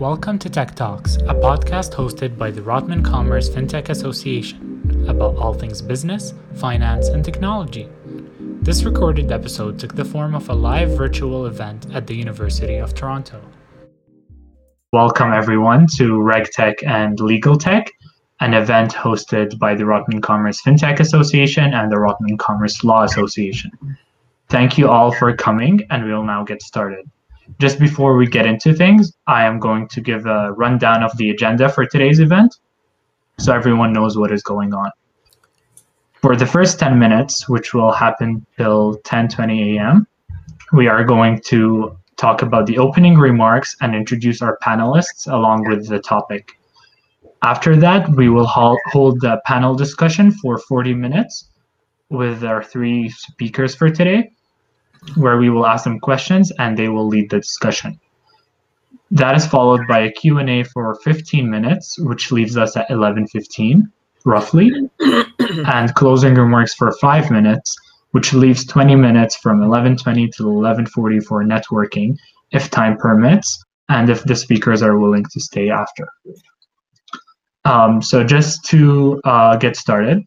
Welcome to Tech Talks, a podcast hosted by the Rotman Commerce FinTech Association about all things business, finance, and technology. This recorded episode took the form of a live virtual event at the University of Toronto. Welcome, everyone, to RegTech and Legal Tech, an event hosted by the Rotman Commerce FinTech Association and the Rotman Commerce Law Association. Thank you all for coming, and we'll now get started. Just before we get into things, I am going to give a rundown of the agenda for today's event so everyone knows what is going on. For the first 10 minutes, which will happen till 10:20 a.m., we are going to talk about the opening remarks and introduce our panelists along with the topic. After that, we will hold the panel discussion for 40 minutes with our three speakers for today where we will ask them questions and they will lead the discussion. That is followed by a Q&A for 15 minutes, which leaves us at 11.15, roughly, and closing remarks for five minutes, which leaves 20 minutes from 11.20 to 11.40 for networking, if time permits, and if the speakers are willing to stay after. Um, so just to uh, get started,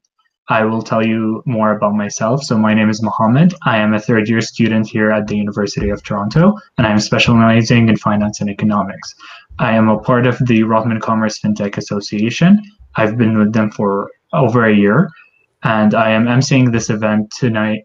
I will tell you more about myself. So, my name is Mohammed. I am a third year student here at the University of Toronto, and I am specializing in finance and economics. I am a part of the Rotman Commerce FinTech Association. I've been with them for over a year, and I am emceeing this event tonight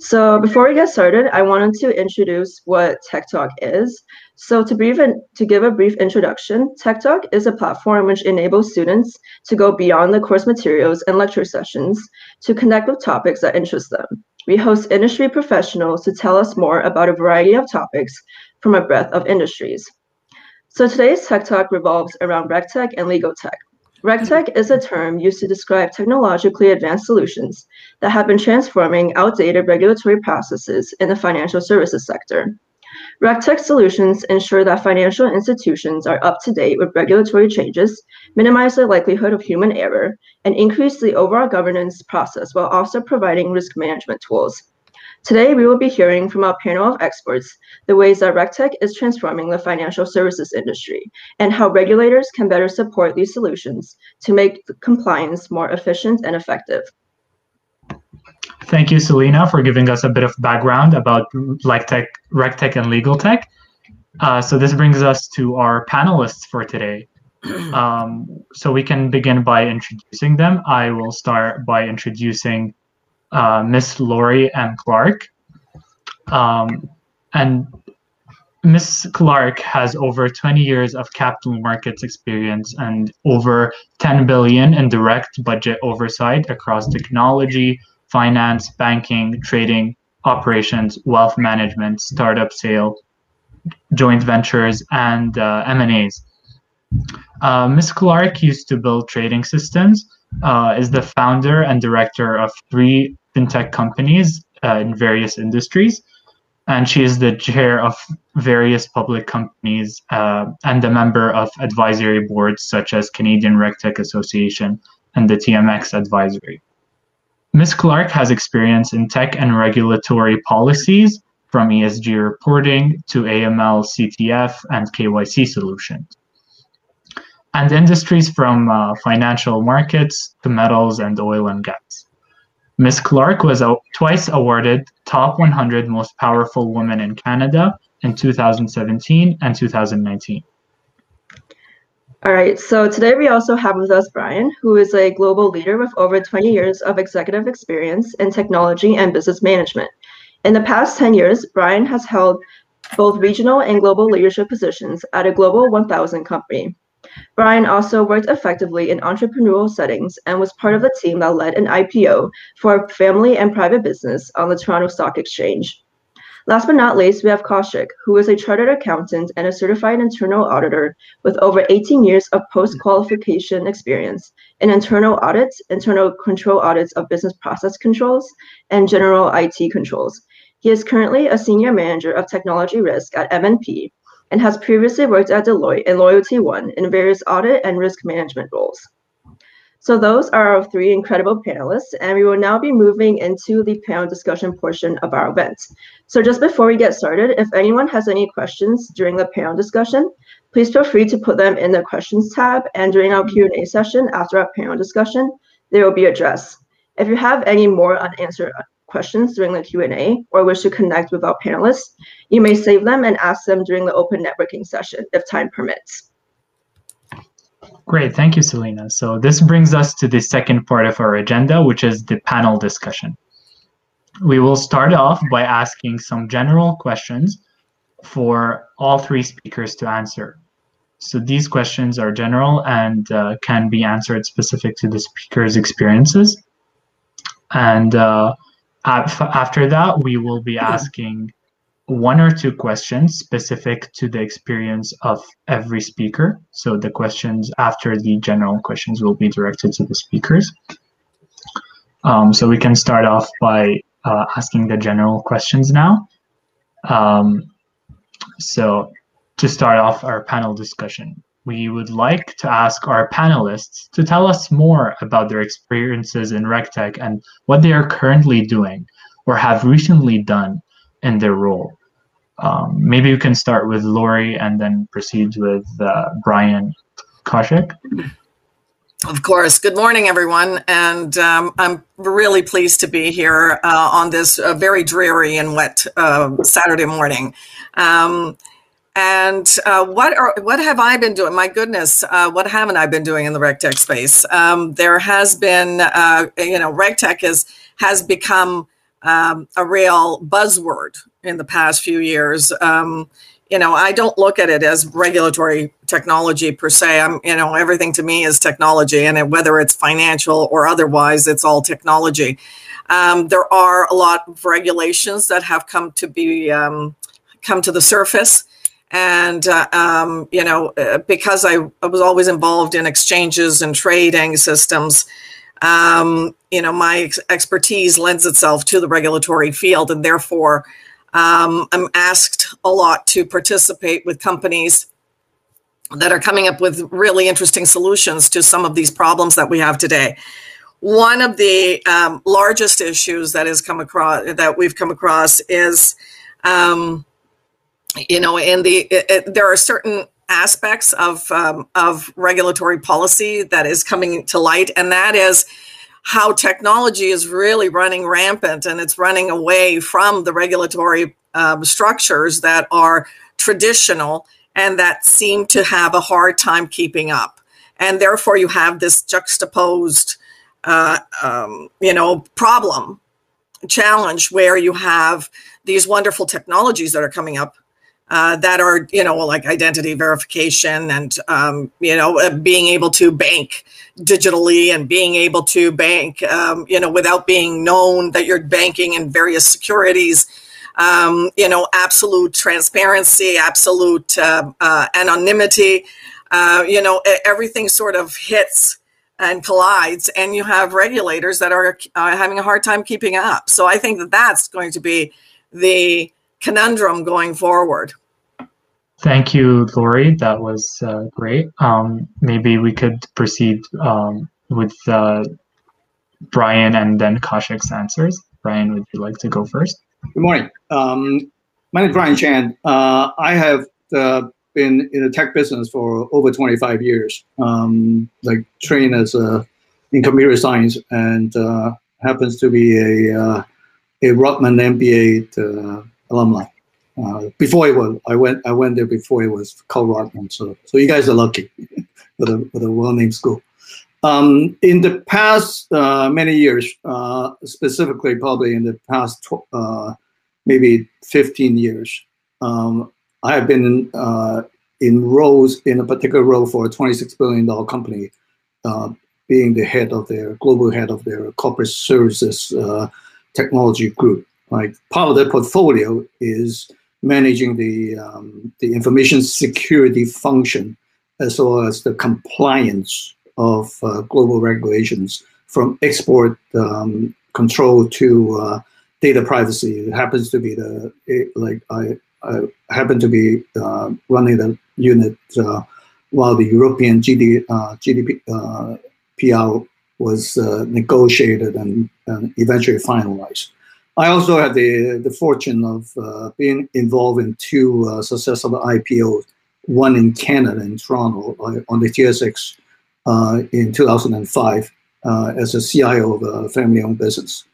so before we get started, I wanted to introduce what Tech Talk is. So to brief and to give a brief introduction, Tech Talk is a platform which enables students to go beyond the course materials and lecture sessions to connect with topics that interest them. We host industry professionals to tell us more about a variety of topics from a breadth of industries. So today's Tech Talk revolves around RegTech and Legal Tech. RegTech is a term used to describe technologically advanced solutions that have been transforming outdated regulatory processes in the financial services sector. RegTech solutions ensure that financial institutions are up to date with regulatory changes, minimize the likelihood of human error, and increase the overall governance process while also providing risk management tools. Today, we will be hearing from our panel of experts the ways that RegTech is transforming the financial services industry and how regulators can better support these solutions to make compliance more efficient and effective. Thank you, Selena, for giving us a bit of background about RegTech, RegTech and Legal Tech. Uh, so this brings us to our panelists for today. Um, so we can begin by introducing them. I will start by introducing uh, Miss Laurie M. Clark. Um, and Miss Clark has over 20 years of capital markets experience and over 10 billion in direct budget oversight across technology, finance, banking, trading, operations, wealth management, startup sale, joint ventures, and uh, M&As. Uh, Ms. Clark used to build trading systems, uh, is the founder and director of three fintech companies uh, in various industries. And she is the chair of various public companies uh, and a member of advisory boards such as Canadian RegTech Association and the TMX Advisory. Ms. Clark has experience in tech and regulatory policies from ESG reporting to AML, CTF, and KYC solutions, and industries from uh, financial markets to metals and oil and gas. Ms. Clark was twice awarded Top 100 Most Powerful Women in Canada in 2017 and 2019. All right, so today we also have with us Brian, who is a global leader with over 20 years of executive experience in technology and business management. In the past 10 years, Brian has held both regional and global leadership positions at a Global 1000 company. Brian also worked effectively in entrepreneurial settings and was part of the team that led an IPO for a family and private business on the Toronto Stock Exchange. Last but not least, we have Kaushik, who is a chartered accountant and a certified internal auditor with over 18 years of post-qualification experience in internal audits, internal control audits of business process controls, and general IT controls. He is currently a senior manager of technology risk at MNP and has previously worked at Deloitte and Loyalty One in various audit and risk management roles. So those are our three incredible panelists, and we will now be moving into the panel discussion portion of our event. So just before we get started, if anyone has any questions during the panel discussion, please feel free to put them in the questions tab, and during our Q&A session after our panel discussion, they will be addressed. If you have any more unanswered questions during the Q&A or wish to connect with our panelists, you may save them and ask them during the open networking session if time permits. Great, thank you, Selena. So this brings us to the second part of our agenda, which is the panel discussion. We will start off by asking some general questions for all three speakers to answer. So these questions are general and uh, can be answered specific to the speaker's experiences. And uh, after that, we will be asking one or two questions specific to the experience of every speaker. So the questions after the general questions will be directed to the speakers. Um, so we can start off by uh, asking the general questions now. Um, so to start off our panel discussion, we would like to ask our panelists to tell us more about their experiences in RegTech and what they are currently doing or have recently done in their role. Um, maybe you can start with Lori and then proceed with uh, Brian Kaushik. Of course. Good morning, everyone. And um, I'm really pleased to be here uh, on this uh, very dreary and wet uh, Saturday morning. Um, and uh, what are what have I been doing? My goodness, uh, what haven't I been doing in the RegTech space? Um, there has been, uh, you know, RegTech is has become um, a real buzzword in the past few years. Um, you know, I don't look at it as regulatory technology per se. I'm, you know, everything to me is technology, and whether it's financial or otherwise, it's all technology. Um, there are a lot of regulations that have come to be um, come to the surface, and uh, um, you know, uh, because I, I was always involved in exchanges and trading systems um, you know, my ex- expertise lends itself to the regulatory field, and therefore, um, I'm asked a lot to participate with companies that are coming up with really interesting solutions to some of these problems that we have today. One of the um, largest issues that has come across that we've come across is, um, you know, and the it, it, there are certain aspects of um, of regulatory policy that is coming to light, and that is how technology is really running rampant and it's running away from the regulatory um, structures that are traditional and that seem to have a hard time keeping up. And therefore, you have this juxtaposed, uh, um, you know, problem, challenge where you have these wonderful technologies that are coming up uh, that are you know like identity verification and um, you know uh, being able to bank digitally and being able to bank um, you know without being known that you're banking in various securities. Um, you know absolute transparency absolute uh, uh anonymity. Uh, you know everything sort of hits and collides and you have regulators that are having a hard time keeping up. So i think that that's going to be the conundrum going forward Thank you, Lori. That was uh, great. Um, maybe we could proceed um, with uh, Brian and then Kaushik's answers. Brian, would you like to go first? Good morning. Um, my name is Brian Chan. Uh, I have uh, been in the tech business for over 25 years, um, like trained as a, in computer science and uh, happens to be a, uh, a Rotman MBA alumni. Uh, before it was, I went, I went there before it was called Rotman. So, so you guys are lucky with a with a well-named school. Um, in the past uh, many years, uh, specifically probably in the past tw- uh, maybe 15 years, um, I have been uh, in roles in a particular role for a 26 billion dollar company, uh, being the head of their global head of their corporate services technology group. Like part of their portfolio is managing the um, the information security function as well as the compliance of uh, global regulations from export um, control to uh, data privacy. It happens to be the it, like I, I happen to be uh, running the unit uh, while the European GD, PR was uh, negotiated and, and, eventually finalized. I also had the, the fortune of uh, being involved in two uh, successful IPOs, one in Canada, in Toronto, uh, on the TSX uh, in 2005 uh, as a CIO of a family-owned business.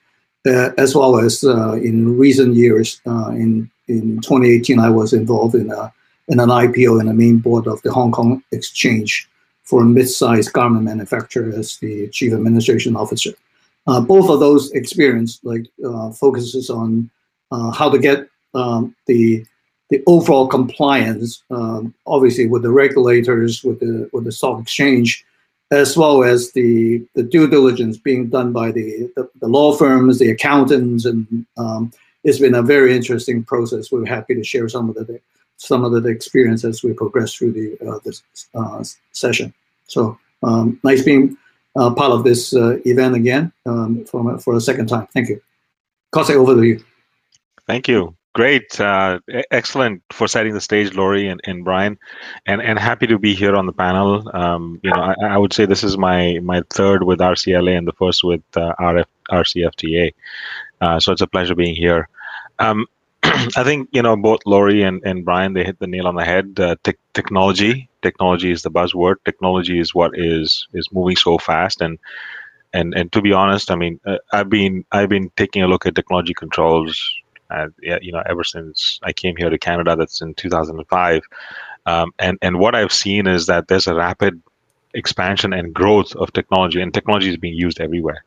as well as in recent years, in, in 2018, I was involved in, a, in an IPO in the main board of the Hong Kong Exchange for a mid-sized garment manufacturer as the chief administration officer. Uh, both of those experience like uh, focuses on uh, how to get um, the the overall compliance, um, obviously with the regulators, with the with the stock exchange, as well as the the due diligence being done by the the, the law firms, the accountants, and um, it's been a very interesting process. We're happy to share some of the some of the experience as we progress through the uh, this uh, session. So um, nice being uh, part of this uh, event again um, for, for a second time. Thank you. Kosei, over to you. Thank you. Great, uh, excellent for setting the stage, Laurie and, and Brian, and and happy to be here on the panel. Um, you know, I, I, would say this is my my third with RCLA and the first with uh, RF, RCFTA. Uh, so it's a pleasure being here. Um, I think you know both Laurie and, and Brian they hit the nail on the head. Uh, te- technology, technology is the buzzword. Technology is what is is moving so fast, and and and to be honest, I mean, uh, I've been I've been taking a look at technology controls, uh, you know, ever since I came here to Canada. That's in 2005, um, and and what I've seen is that there's a rapid expansion and growth of technology, and technology is being used everywhere.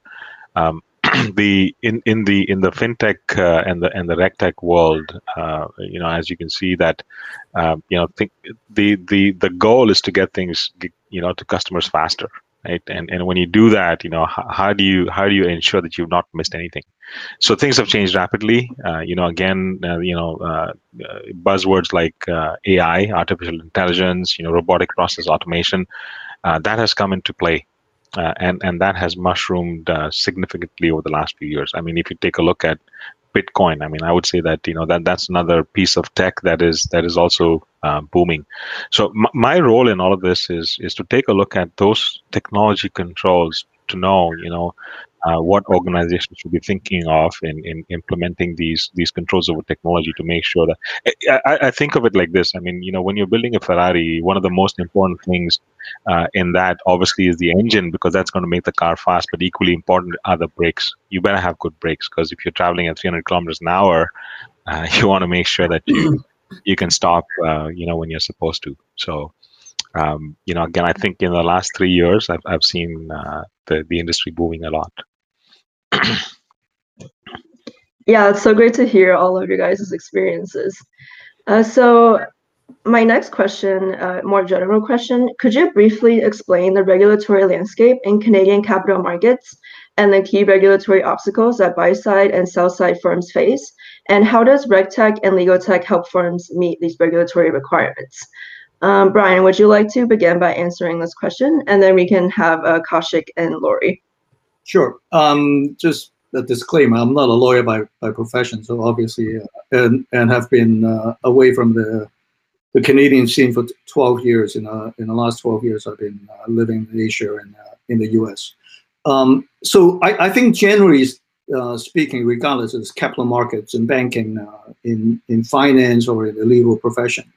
Um, the in in the in the fintech uh, and the and the regtech world, uh, you know, as you can see that, uh, you know, think the the the goal is to get things, you know, to customers faster, right? And and when you do that, you know, how, how do you how do you ensure that you've not missed anything? So things have changed rapidly. Uh, you know, again, uh, you know, uh, buzzwords like AI, artificial intelligence, you know, robotic process automation, that has come into play uh, and and that has mushroomed uh, significantly over the last few years. I mean, if you take a look at Bitcoin, I mean, I would say that you know that that's another piece of tech that is that is also uh, booming. So m- my role in all of this is is to take a look at those technology controls to know, you know, uh, what organizations should be thinking of in, in implementing these these controls over technology to make sure that I, I, think of it like this. I mean, you know, when you're building a Ferrari, one of the most important things uh, in that obviously is the engine because that's going to make the car fast. But equally important are the brakes. You better have good brakes because if you're traveling at 300 kilometers an hour, uh, you want to make sure that you you can stop, uh, you know, when you're supposed to. So. Um, you know, again, I think in the last three years, I've, I've seen uh, the, the industry booming a lot yeah, it's so great to hear all of your guys' experiences. Uh, so my next question, uh, more general question, could you briefly explain the regulatory landscape in Canadian capital markets and the key regulatory obstacles that buy-side and sell-side firms face? And how does RegTech and Legal Tech help firms meet these regulatory requirements? Um, Brian, would you like to begin by answering this question? And then we can have uh, and Laurie. Sure. Um, just a disclaimer: I'm not a lawyer by, by profession, so obviously, uh, and and have been uh, away from the the Canadian scene for 12 years. In uh, in the last 12 years, I've been uh, living in Asia and uh, in the U.S. Um, so I, I, think generally uh, speaking, regardless of capital markets and banking, in in finance or in the legal profession,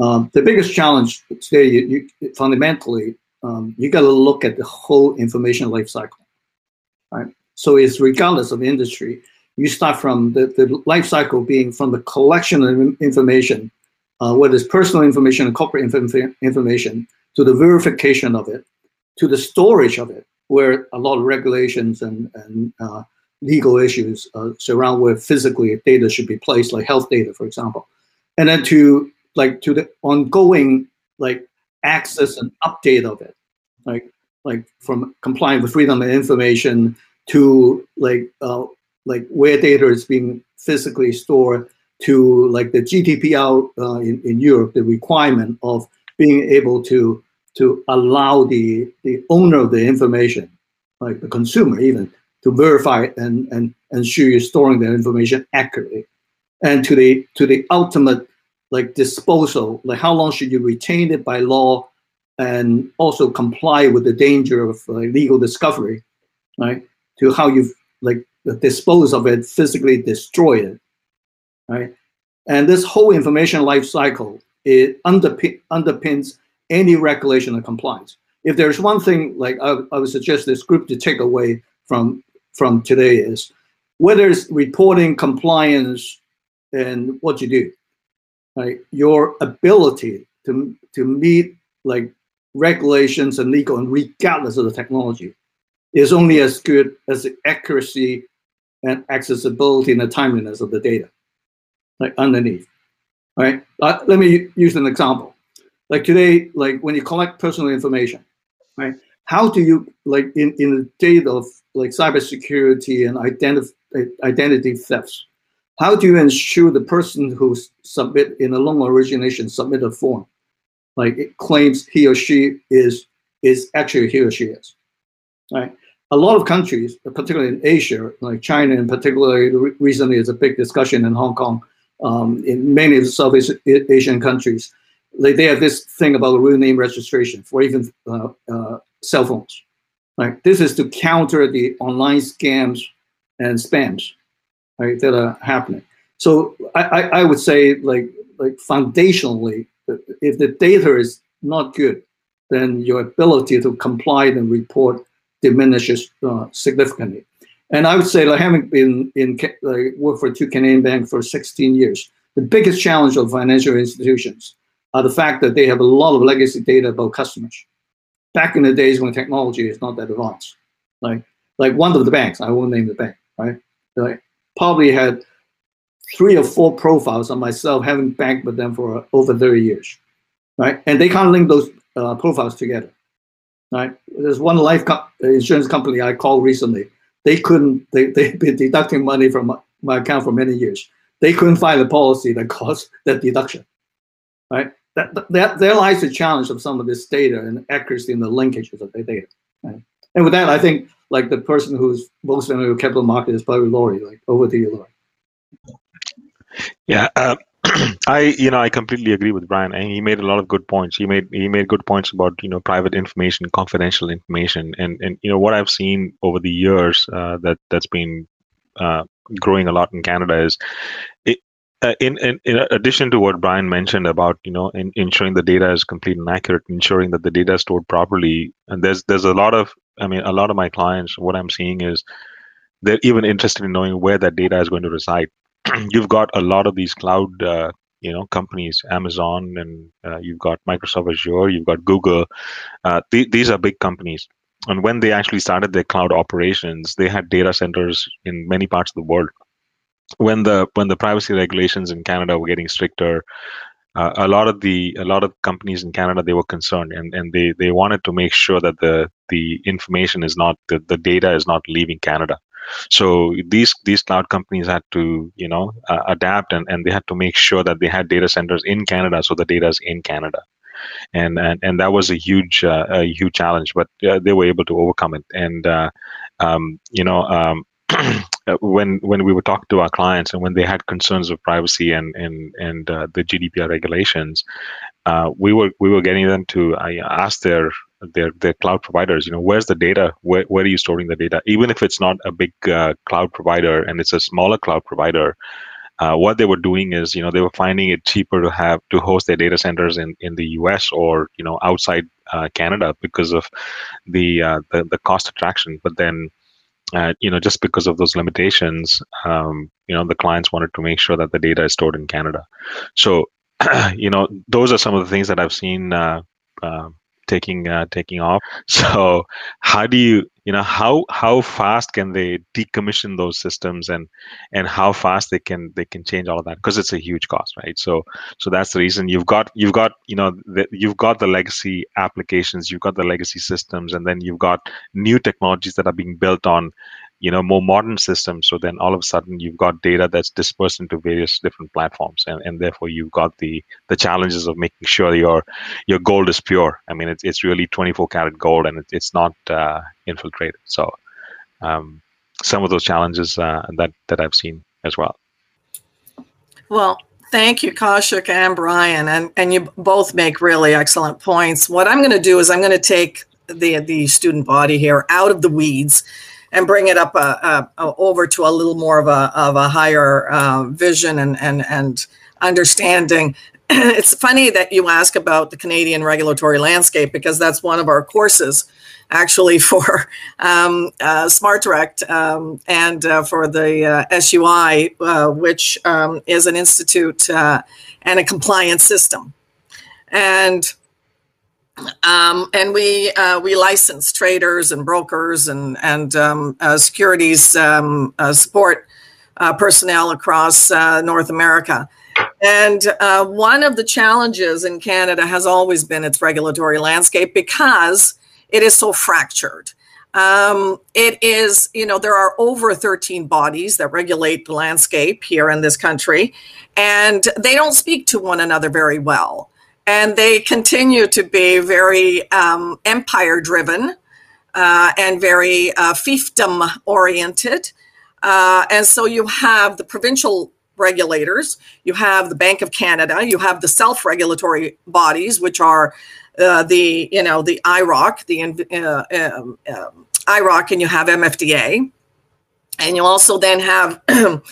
um, the biggest challenge today, you, you fundamentally, um, you got to look at the whole information life cycle right? So it's regardless of industry. You start from the, the life cycle being from the collection of information, uh, whether it's personal information and corporate inf- information, to the verification of it, to the storage of it, where a lot of regulations and, and uh, legal issues uh, surround where physically data should be placed, like health data, for example, and then to like to the ongoing like access and update of it, like like from complying with freedom of information to like uh, like where data is being physically stored to like the GDPR uh, in, in Europe, the requirement of being able to to allow the the owner of the information, like the consumer even, to verify and and ensure you're storing the information accurately, and to the to the ultimate like disposal, like how long should you retain it by law and also comply with the danger of uh, legal discovery, right? To how you like dispose of it, physically destroy it, right? And this whole information life cycle it underpin, underpins any regulation of compliance. If there's one thing, like I, I would suggest this group to take away from from today is whether it's reporting compliance and what you do, right? Your ability to to meet like regulations and legal and regardless of the technology is only as good as the accuracy and accessibility and the timeliness of the data, like underneath, right? Uh, let me use an example. Like today, like when you collect personal information, right? How do you like in in the state of like cybersecurity and identity identity thefts? How do you ensure the person who submit in a loan origination submit a form, like it claims he or she is is actually he or she is, right? A lot of countries, particularly in Asia, like China, and particularly recently, is a big discussion in Hong Kong, um, in many of the Southeast Asian countries. Like they have this thing about the real name registration for even uh, uh, cell phones. Right, this is to counter the online scams and spams right, that are happening. So I, I, I would say like like foundationally, if the data is not good, then your ability to comply and report diminishes uh, significantly. And I would say, like having been in like, worked for two Canadian banks for 16 years, the biggest challenge of financial institutions are the fact that they have a lot of legacy data about customers. Back in the days when technology is not that advanced, like like one of the banks, I won't name the bank, right? Like probably had three or four profiles on myself, having banked with them for over 30 years, right? And they can't link those uh, profiles together, right? There's one life co- insurance company I called recently. They couldn't, they, they've been deducting money from my, account for many years. They couldn't find a policy that caused that deduction, right? That, that, there lies the challenge of some of this data and accuracy in the linkages of the data. Right? And with that, I think like the person who's most familiar with capital market is probably Laurie. Like over to you, Laurie. Yeah, uh, I you know I completely agree with Brian, and he made a lot of good points. He made he made good points about you know private information, confidential information, and and you know what I've seen over the years uh, that that's been uh, growing a lot in Canada is it, uh, in, in, in addition to what Brian mentioned about you know in, ensuring the data is complete and accurate, ensuring that the data is stored properly, and there's there's a lot of I mean a lot of my clients what I'm seeing is they're even interested in knowing where that data is going to reside. you've got a lot of these cloud uh, you know companies, Amazon, and uh, you've got Microsoft Azure, you've got Google. Uh, th- these are big companies. And when they actually started their cloud operations, they had data centers in many parts of the world when the when the privacy regulations in Canada were getting stricter, uh, a lot of the a lot of companies in Canada they were concerned and, and they they wanted to make sure that the the information is not the, the data is not leaving Canada. So these these cloud companies had to you know uh, adapt and, and they had to make sure that they had data centers in Canada so the data is in Canada. And, and and that was a huge uh, a huge challenge, but uh, they were able to overcome it. And uh, um, you know, um, Uh, when when we were talking to our clients and when they had concerns of privacy and and and uh, the GDPR regulations, uh, we were we were getting them to uh, ask their their their cloud providers, you know, where's the data? Where where are you storing the data? Even if it's not a big uh, cloud provider and it's a smaller cloud provider. Uh, what they were doing is, you know, they were finding it cheaper to have to host their data centers in, in the U.S. or you know outside Canada because of the, the the cost attraction. But then uh, you know, just because of those limitations, um, you know, the clients wanted to make sure that the data is stored in Canada. So, you know, those are some of the things that I've seen uh, uh, taking uh, taking off. So, how do you, you know, how how fast can they decommission those systems, and and how fast they can they can change all of that because it's a huge cost, right? So, so that's the reason you've got you've got you know the, you've got the legacy applications, you've got the legacy systems, and then you've got new technologies that are being built on you know more modern systems so then all of a sudden you've got data that's dispersed into various different platforms and, and therefore you've got the the challenges of making sure your your gold is pure. I mean it's, it's really 24 karat gold and it, it's not uh, infiltrated. So um, some of those challenges uh, that that i've seen as well. Well thank you, Kaushik and Brian, and and you both make really excellent points. What I'm going to do is I'm going to take the the student body here out of the weeds and bring it up uh, uh, uh, over to a little more of a of a higher uh, vision and and and understanding. it's funny that you ask about the Canadian regulatory landscape because that's one of our courses actually for um, uh, Smart Direct um, and uh, for the SUI, which um, is an institute and a compliance system. And um, and we uh, we license traders and brokers and and um, securities um, support personnel across North America. And one of the challenges in Canada has always been its regulatory landscape because it is so fractured. Um, it is, you know, there are over 13 bodies that regulate the landscape here in this country, and they don't speak to one another very well. And they continue to be very um, empire driven uh, and very uh, fiefdom oriented. Uh, and so you have the provincial regulators, you have the Bank of Canada, you have the self regulatory bodies, which are uh, the you know the IIROC, the uh, um, um, IIROC, and you have MFDA, and you also then have um,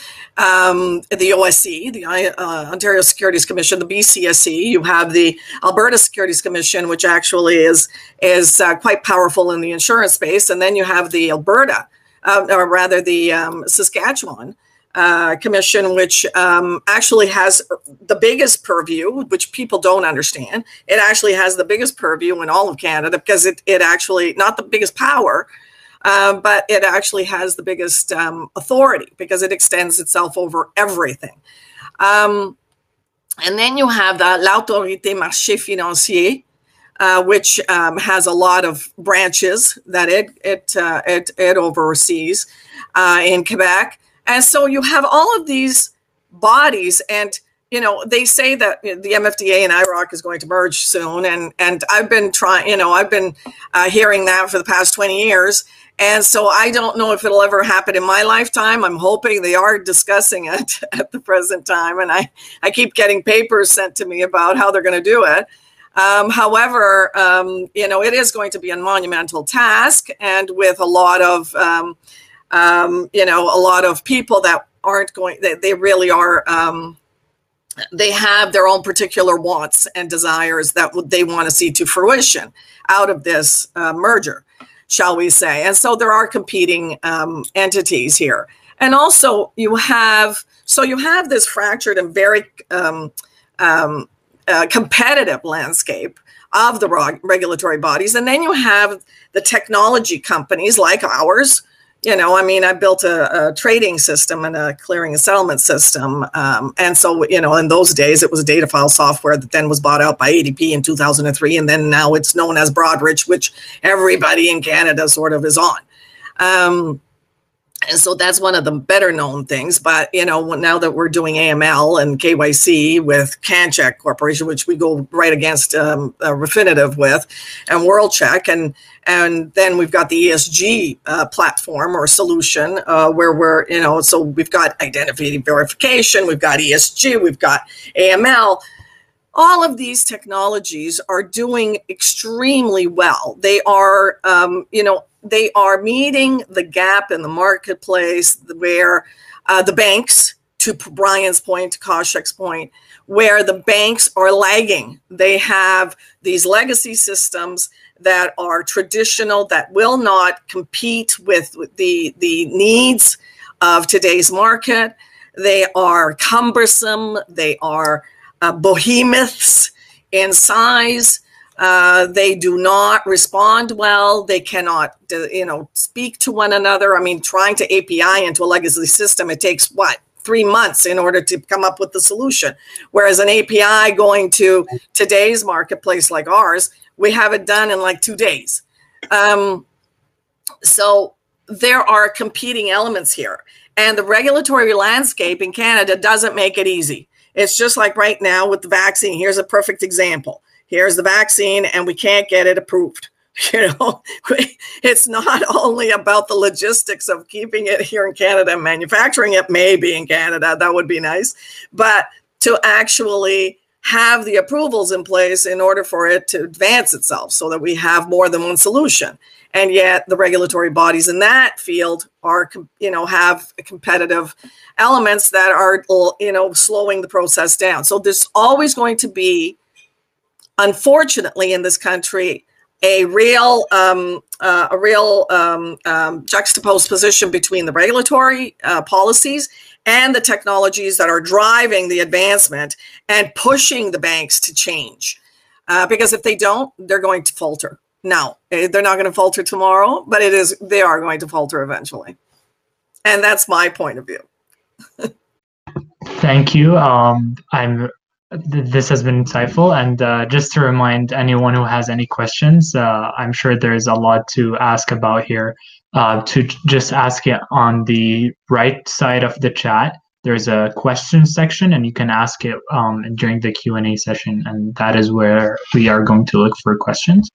the OSC, the uh, Ontario Securities Commission, the BCSC. You have the Alberta Securities Commission, which actually is is uh, quite powerful in the insurance space, and then you have the Alberta, uh, or rather the um, Saskatchewan uh, commission, which um, actually has the biggest purview, which people don't understand. It actually has the biggest purview in all of Canada because it, it actually, not the biggest power, uh, but it actually has the biggest um, authority because it extends itself over everything. Um, and then you have the l'autorité marché financier, uh, which um, has a lot of branches that it it uh, it, it oversees uh, in Quebec. And so you have all of these bodies and you know they say that the MFDA and IIROC is going to merge soon and and I've been trying you know I've been uh, hearing that for the past 20 years and so I don't know if it'll ever happen in my lifetime. I'm hoping they are discussing it at the present time. And I I keep getting papers sent to me about how they're going to do it. Um, however um, you know it is going to be a monumental task and with a lot of um, um, you know, a lot of people that aren't going, they, they really are, um, they have their own particular wants and desires that they want to see to fruition out of this uh, merger, shall we say. And so there are competing um, entities here. And also, you have, so you have this fractured and very um, um, uh, competitive landscape of the regulatory bodies. And then you have the technology companies like ours you know, I mean, I built a, a, trading system and a clearing and settlement system. Um, and so, you know, in those days, it was a data file software that then was bought out by ADP in 2003. And then now it's known as Broadridge, which everybody in Canada sort of is on. Um, and so that's one of the better known things. But you know, now that we're doing AML and KYC with CanCheck Corporation, which we go right against um, uh, Refinitiv with, and WorldCheck, and and then we've got the ESG uh, platform or solution uh, where we're you know, so we've got identity verification, we've got ESG, we've got AML. All of these technologies are doing extremely well. They are, um, you know, they are meeting the gap in the marketplace where uh, the banks, to Brian's point, to Kaushik's point, where the banks are lagging. They have these legacy systems that are traditional, that will not compete with, with the, the needs of today's market. They are cumbersome, they are uh, behemoths in size. Uh, they do not respond well. They cannot, you know, speak to one another. I mean, trying to API into a legacy system, it takes what three months in order to come up with the solution. Whereas an API going to today's marketplace like ours, we have it done in like two days. Um, so there are competing elements here, and the regulatory landscape in Canada doesn't make it easy. It's just like right now with the vaccine. Here's a perfect example here's the vaccine and we can't get it approved. You know it's not only about the logistics of keeping it here in canada and manufacturing it maybe in canada that would be nice but to actually have the approvals in place in order for it to advance itself so that we have more than one solution. And yet the regulatory bodies in that field are you know have competitive elements that are you know slowing the process down. So there's always going to be unfortunately in this country a real um, uh, a real um, um, juxtaposed position between the regulatory uh, policies and the technologies that are driving the advancement and pushing the banks to change. Uh, because if they don't, they're going to falter. Now, eh, they're not going to falter tomorrow, but it is they are going to falter eventually. And that's my point of view. Thank you. Um, I'm this has been insightful. And uh, just to remind anyone who has any questions, uh, I'm sure there's a lot to ask about here. Uh, to just ask it on the right side of the chat, there's a question section, and you can ask it um, during the Q and A session, and that is where we are going to look for questions.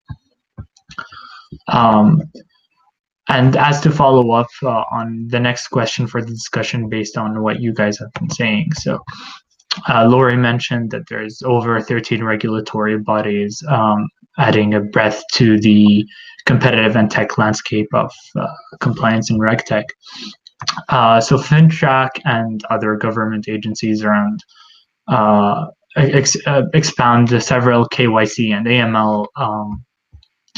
Um, and as to follow up uh, on the next question for the discussion based on what you guys have been saying, so Lori mentioned that there's over 13 regulatory bodies um, adding a breadth to the competitive and tech landscape of uh, compliance and regtech. Uh, so FINTRAC and other government agencies around uh, ex- uh, expound several KYC and AML um,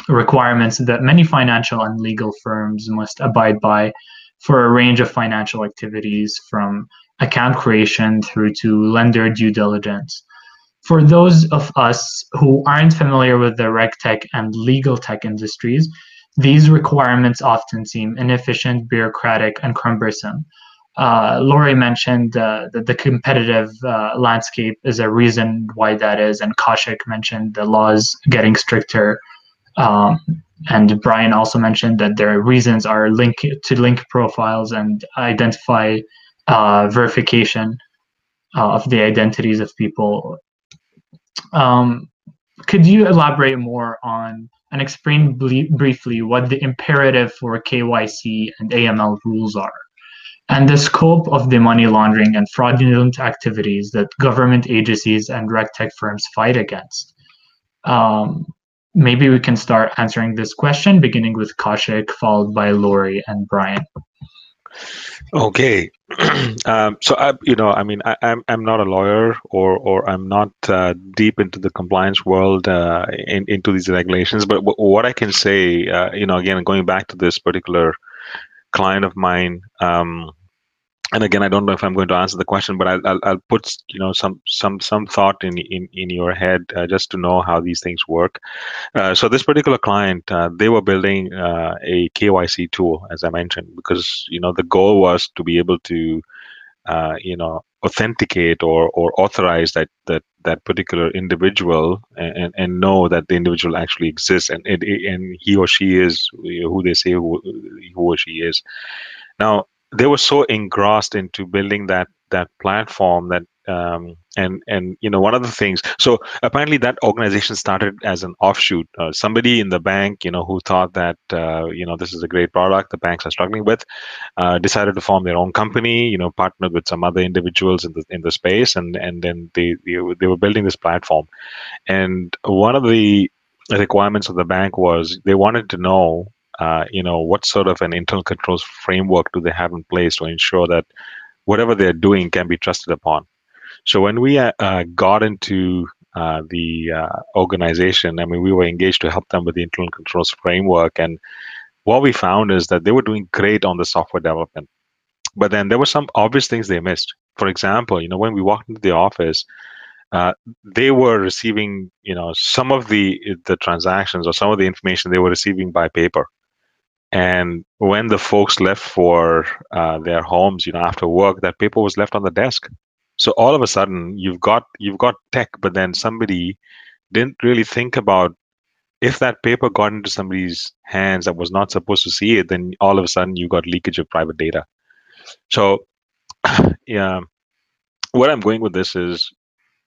requirements that many financial and legal firms must abide by for a range of financial activities from account creation through to lender due diligence. For those of us who aren't familiar with the reg tech and legal tech industries, these requirements often seem inefficient, bureaucratic, and cumbersome. Uh, Lori mentioned uh, that the competitive uh, landscape is a reason why that is, and Kaushik mentioned the laws getting stricter. Um, and Brian also mentioned that their reasons are link to link profiles and identify uh, verification uh, of the identities of people. Um, could you elaborate more on and explain ble- briefly what the imperative for KYC and AML rules are, and the scope of the money laundering and fraudulent activities that government agencies and regtech firms fight against? Um, maybe we can start answering this question, beginning with Kaushik, followed by Lori and Brian. Okay, um, so I, you know, I mean, I, am I'm, I'm not a lawyer, or or I'm not uh, deep into the compliance world, uh, in, into these regulations. But w- what I can say, uh, you know, again, going back to this particular client of mine, um, and again, I don't know if I'm going to answer the question, but I'll, I'll, I'll put you know some some some thought in in, in your head uh, just to know how these things work. Uh, so this particular client, uh, they were building uh, a KYC tool, as I mentioned, because you know the goal was to be able to uh, you know authenticate or or authorize that that that particular individual and and know that the individual actually exists and it, and he or she is who they say who, who or she is. Now they were so engrossed into building that that platform that um, and and you know one of the things so apparently that organization started as an offshoot. Uh, somebody in the bank you know who thought that uh, you know this is a great product the banks are struggling with uh, decided to form their own company you know partnered with some other individuals in the in the space and and then they they, they were building this platform. And one of the requirements of the bank was they wanted to know uh, you know, what sort of an internal controls framework do they have in place to ensure that whatever they're doing can be trusted upon? So when we uh, uh got into uh, the uh, organization, I mean, we were engaged to help them with the internal controls framework, and what we found is that they were doing great on the software development, but then there were some obvious things they missed. For example, you know, when we walked into the office, uh, they were receiving you know some of the the transactions or some of the information they were receiving by paper and when the folks left for uh, their homes, you know, after work, that paper was left on the desk. So all of a sudden, you've got you've got tech, but then somebody didn't really think about if that paper got into somebody's hands that was not supposed to see it, then all of a sudden you got leakage of private data. So, yeah, what I'm going with this is,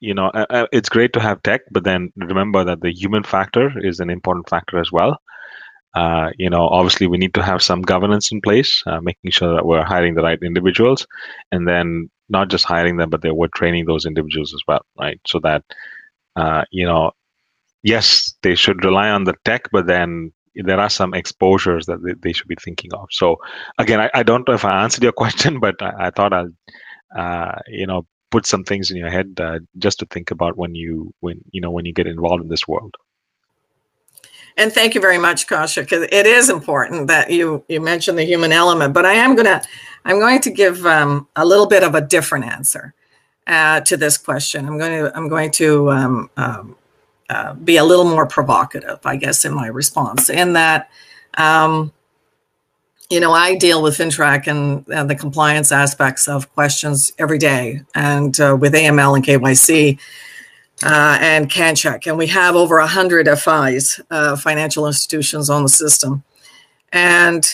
you know, it's great to have tech, but then remember that the human factor is an important factor as well. Uh, you know, obviously we need to have some governance in place, uh, making sure that we're hiring the right individuals, and then not just hiring them, but they were training those individuals as well, right? So that uh, you know, yes, they should rely on the tech, but then there are some exposures that they, they should be thinking of. So again, I, I, don't know if I answered your question, but I, I thought I'll uh, you know put some things in your head uh, just to think about when you when you know when you get involved in this world. And thank you very much, Kasha, because it is important that you you mentioned the human element. But I am gonna I'm going to give um, a little bit of a different answer uh, to this question. I'm going to I'm going to um, um, uh, be a little more provocative, I guess, in my response. In that, um, you know, I deal with FINTRAC and, and, the compliance aspects of questions every day, and uh, with AML and KYC. Uh, and CanCheck, and we have over 100 FIs, uh, financial institutions on the system. And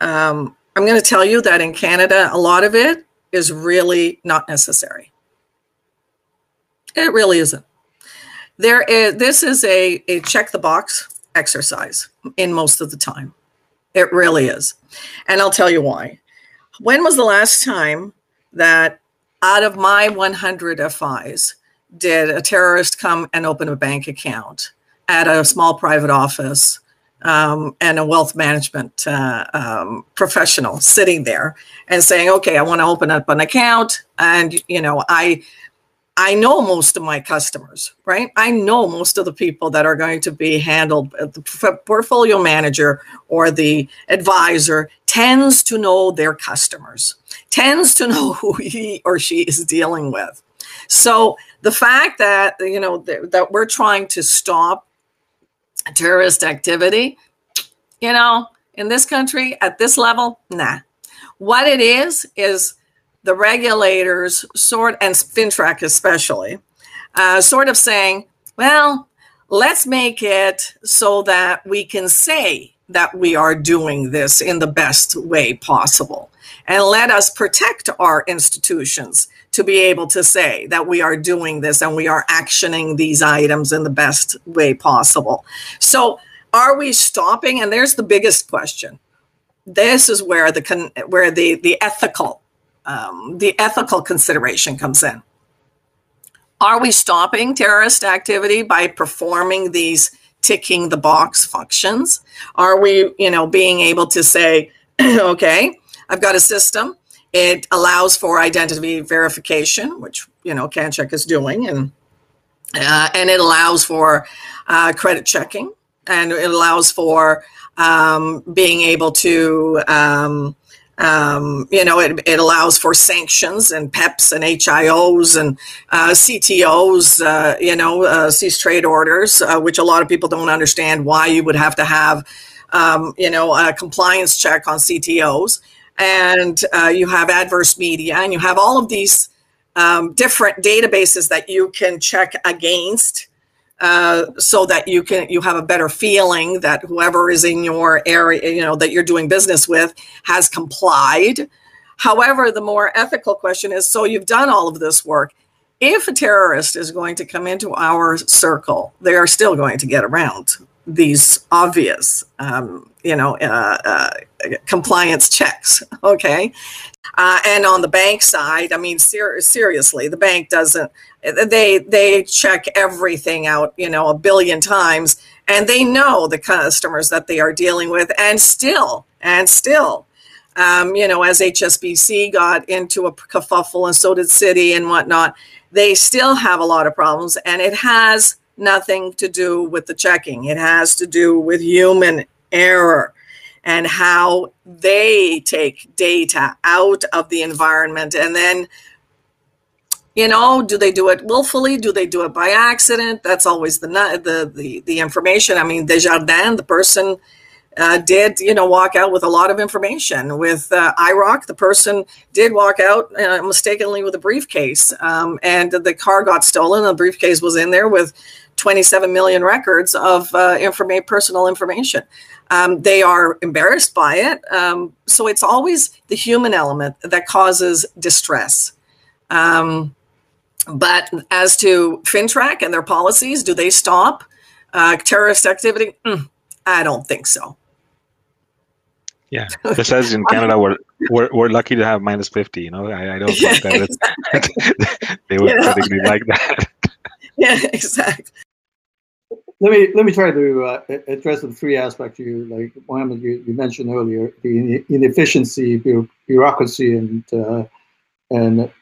um, I'm going to tell you that in Canada, a lot of it is really not necessary. It really isn't. There is this is a, a check the box exercise in most of the time. It really is. And I'll tell you why. When was the last time that out of my 100 FIs did a terrorist come and open a bank account at a small private office um, and a wealth management uh, um, professional sitting there and saying, "Okay, I want to open up an account," and you know, I I know most of my customers, right? I know most of the people that are going to be handled. Uh, the portfolio manager or the advisor tends to know their customers, tends to know who he or she is dealing with. So the fact that you know that we're trying to stop terrorist activity, you know, in this country at this level, nah. What it is is the regulators sort and FINTRAC especially, uh, sort of saying, well, let's make it so that we can say that we are doing this in the best way possible. And let us protect our institutions to be able to say that we are doing this and we are actioning these items in the best way possible. So, are we stopping? And there's the biggest question. This is where the where the the ethical um, the ethical consideration comes in. Are we stopping terrorist activity by performing these ticking the box functions? Are we, you know, being able to say, okay, I've got a system it allows for identity verification, which you know CanCheck is doing, and uh, and it allows for uh, credit checking, and it allows for um, being able to um, um, you know, it, it allows for sanctions and PEPs and HIOs and uh, CTOs, uh, you know, uh, cease trade orders, uh, which a lot of people don't understand why you would have to have, um, you know, a compliance check on CTOs and uh, you have adverse media, and you have all of these um, different databases that you can check against. Uh, so that you can you have a better feeling that whoever is in your area you know that you're doing business with has complied however the more ethical question is so you've done all of this work if a terrorist is going to come into our circle they are still going to get around these obvious, um, you know, uh, uh, compliance checks. Okay. Uh, and on the bank side, I mean, ser- seriously, the bank doesn't, they, they check everything out, you know, a billion times and they know the customers that they are dealing with and still, and still, um, you know, as HSBC got into a kerfuffle and so did Citi and whatnot, they still have a lot of problems and it has nothing to do with the checking. It has to do with human error and how they take data out of the environment. And then you know do they do it willfully? Do they do it by accident? That's always the the the, the information. I mean desjardins the person uh, did you know walk out with a lot of information. With uh, IIROC the person did walk out uh, mistakenly with a briefcase. Um, and the car got stolen. The briefcase was in there with 27 million records of uh, information, personal information. Um, they are embarrassed by it. Um, so it's always the human element that causes distress. Um, but as to FINTRAC and their policies, do they stop uh, terrorist activity? Mm, I don't think so. Yeah, it says in Canada we're we're, we're lucky to have minus fifty. You know, I, I don't think that they would yeah. particularly like that. Yeah, exactly. Let me let me try to uh, address the three aspects you like Mohammed you, you mentioned earlier the inefficiency, bureaucracy, and uh, and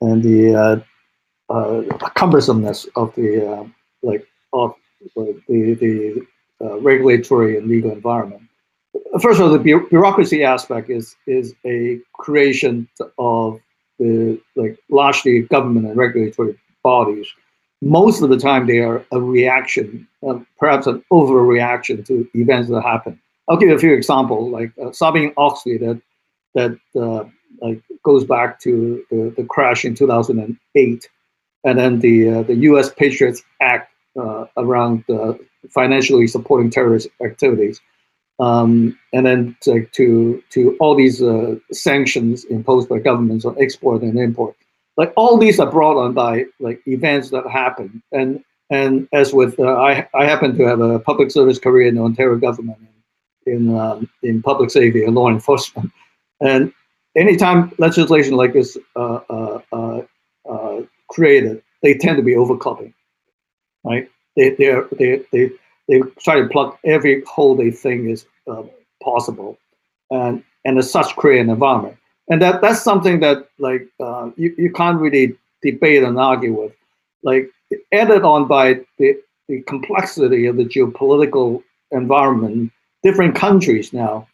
and the uh, uh, cumbersomeness of the uh, like of the the uh, regulatory and legal environment. First of all, the bureaucracy aspect is is a creation of the like largely government and regulatory bodies. Most of the time, they are a reaction, uh, perhaps an overreaction to events that happen. I'll give you a few examples, like uh, Sarbanes-Oxley, that that uh, like goes back to the, the crash in 2008 and then the uh, the U.S. Patriots Act uh, around uh, financially supporting terrorist activities, um, and then to, to, to all these sanctions imposed by governments on export and import. Like all these are brought on by like events that happen, and and as with uh, I I happen to have a public service career in the Ontario government in um, in public safety and law enforcement, and anytime legislation like this uh, uh, uh, created, they tend to be overclopping, right? They they they they they try to plug every hole they think is uh, possible, and and as such create an environment. And that that's something that like uh, you you can't really debate and argue with, like added on by the the complexity of the geopolitical environment. Different countries now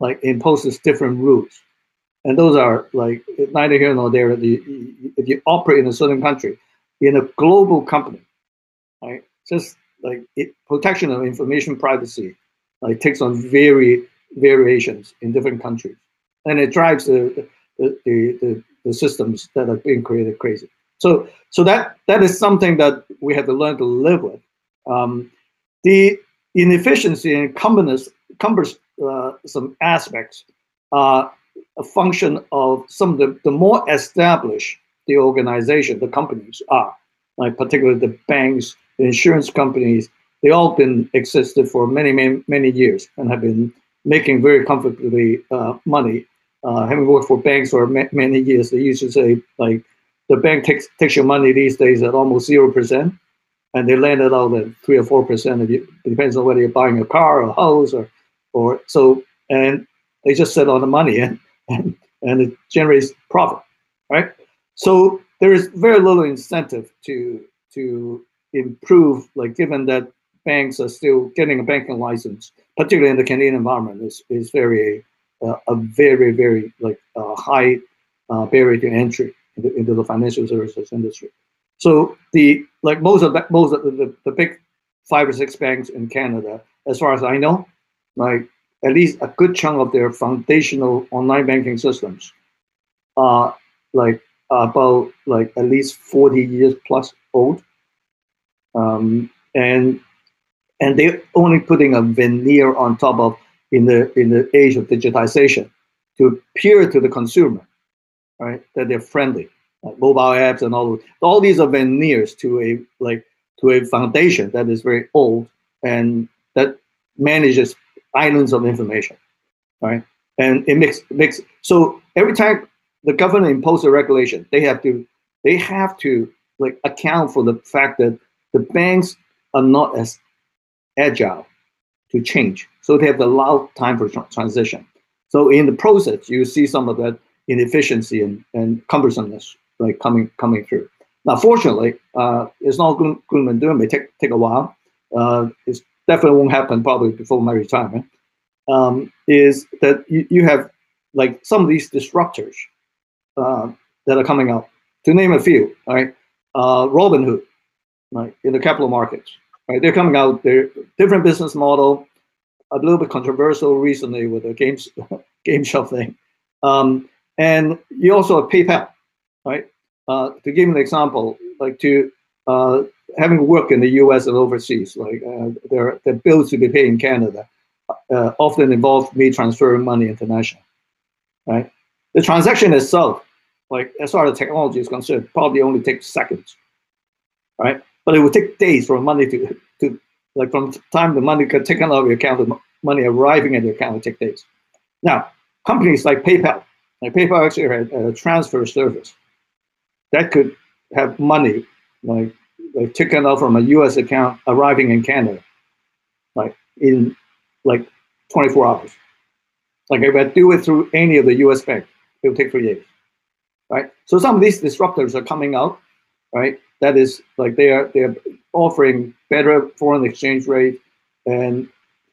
like imposes different rules and those are like neither here nor there. if you operate in a certain country, in a global company, right? Just like it, protection of information privacy, like takes on very variations in different countries, and it drives the the, the, the, systems that are being created crazy. So so that that is something that we have to learn to live with. Um, the inefficiency and cumbersome, cumbersome uh, some aspects uh, a function of some of the, the more established the organization, the companies are, like particularly the banks, the insurance companies, they all been existed for many, many, many years and have been making very comfortably uh, money. Uh, having worked for banks for ma- many years, they used to say like the bank takes takes your money these days at almost zero percent, and they lend it out at three or four percent. It depends on whether you're buying a car or a house or or so, and they just sit on the money and and, and it generates profit, right? So there is very little incentive to to improve, like given that banks are still getting a banking license, particularly in the Canadian environment, is is very uh, a very very like uh, high uh, barrier to entry into, into, the financial services industry. So the like most of the, most of the, the, big five or six banks in Canada, as far as I know, like at least a good chunk of their foundational online banking systems are like about like at least 40 years plus old um, and and they're only putting a veneer on top of in the in the age of digitization to appear to the consumer right that they're friendly like mobile apps and all all these are veneers to a like to a foundation that is very old and that manages islands of information, right? And it makes makes so every time the government imposes a regulation, they have to they have to like account for the fact that the banks are not as agile to change, so they have a lot of time for transition. So in the process, you see some of that inefficiency and, and cumbersomeness like coming coming through. Now, fortunately, uh, it's not gloom, gloom and. It take take a while. Uh, it's definitely won't happen probably before my retirement, um, is that you, you have like some of these disruptors uh, that are coming up. To name a few, right? Uh, Robinhood, right, in the capital markets, right? They're coming out. They're different business model, a little bit controversial recently with the games GameStop thing. Um, and you also have PayPal, right? Uh, to give an example, like to uh, having worked in the U.S. and overseas, like uh, their their bills to be paid in Canada, uh, often involve me transferring money international, right? The transaction itself, like as far as technology is concerned, probably only takes seconds, right? But it would take days for money to to like from the time the money got taken out of your account, the money arriving at your account would take days. Now, companies like PayPal, like PayPal actually had a transfer service that could have money like, like taken out from a U.S. account arriving in Canada, like in like 24 hours. Like if I do it through any of the U.S. bank, it will take three days, right? So some of these disruptors are coming out, right? That is like they are they are offering better foreign exchange rate and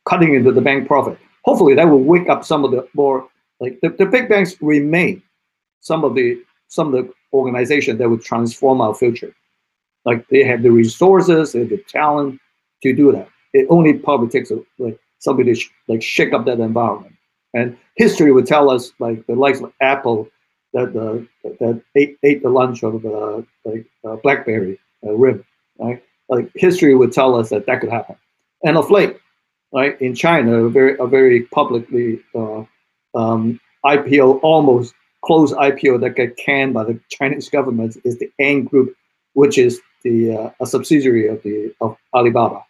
cutting into the bank profit. Hopefully, that will wake up some of the more like the, the big banks remain some of the some of the organization that would transform our future. Like they have the resources, they have the talent to do that. It only probably takes a, like somebody to sh- like shake up that environment. And history would tell us like the likes of Apple that uh, that ate, ate the lunch of the like uh, BlackBerry uh, RIM, right? Like history would tell us that that could happen. And of late, right in China, a very a very publicly uh, um, IPO almost closed IPO that got canned by the Chinese government is the Ant Group, which is the uh, a subsidiary of the of Alibaba.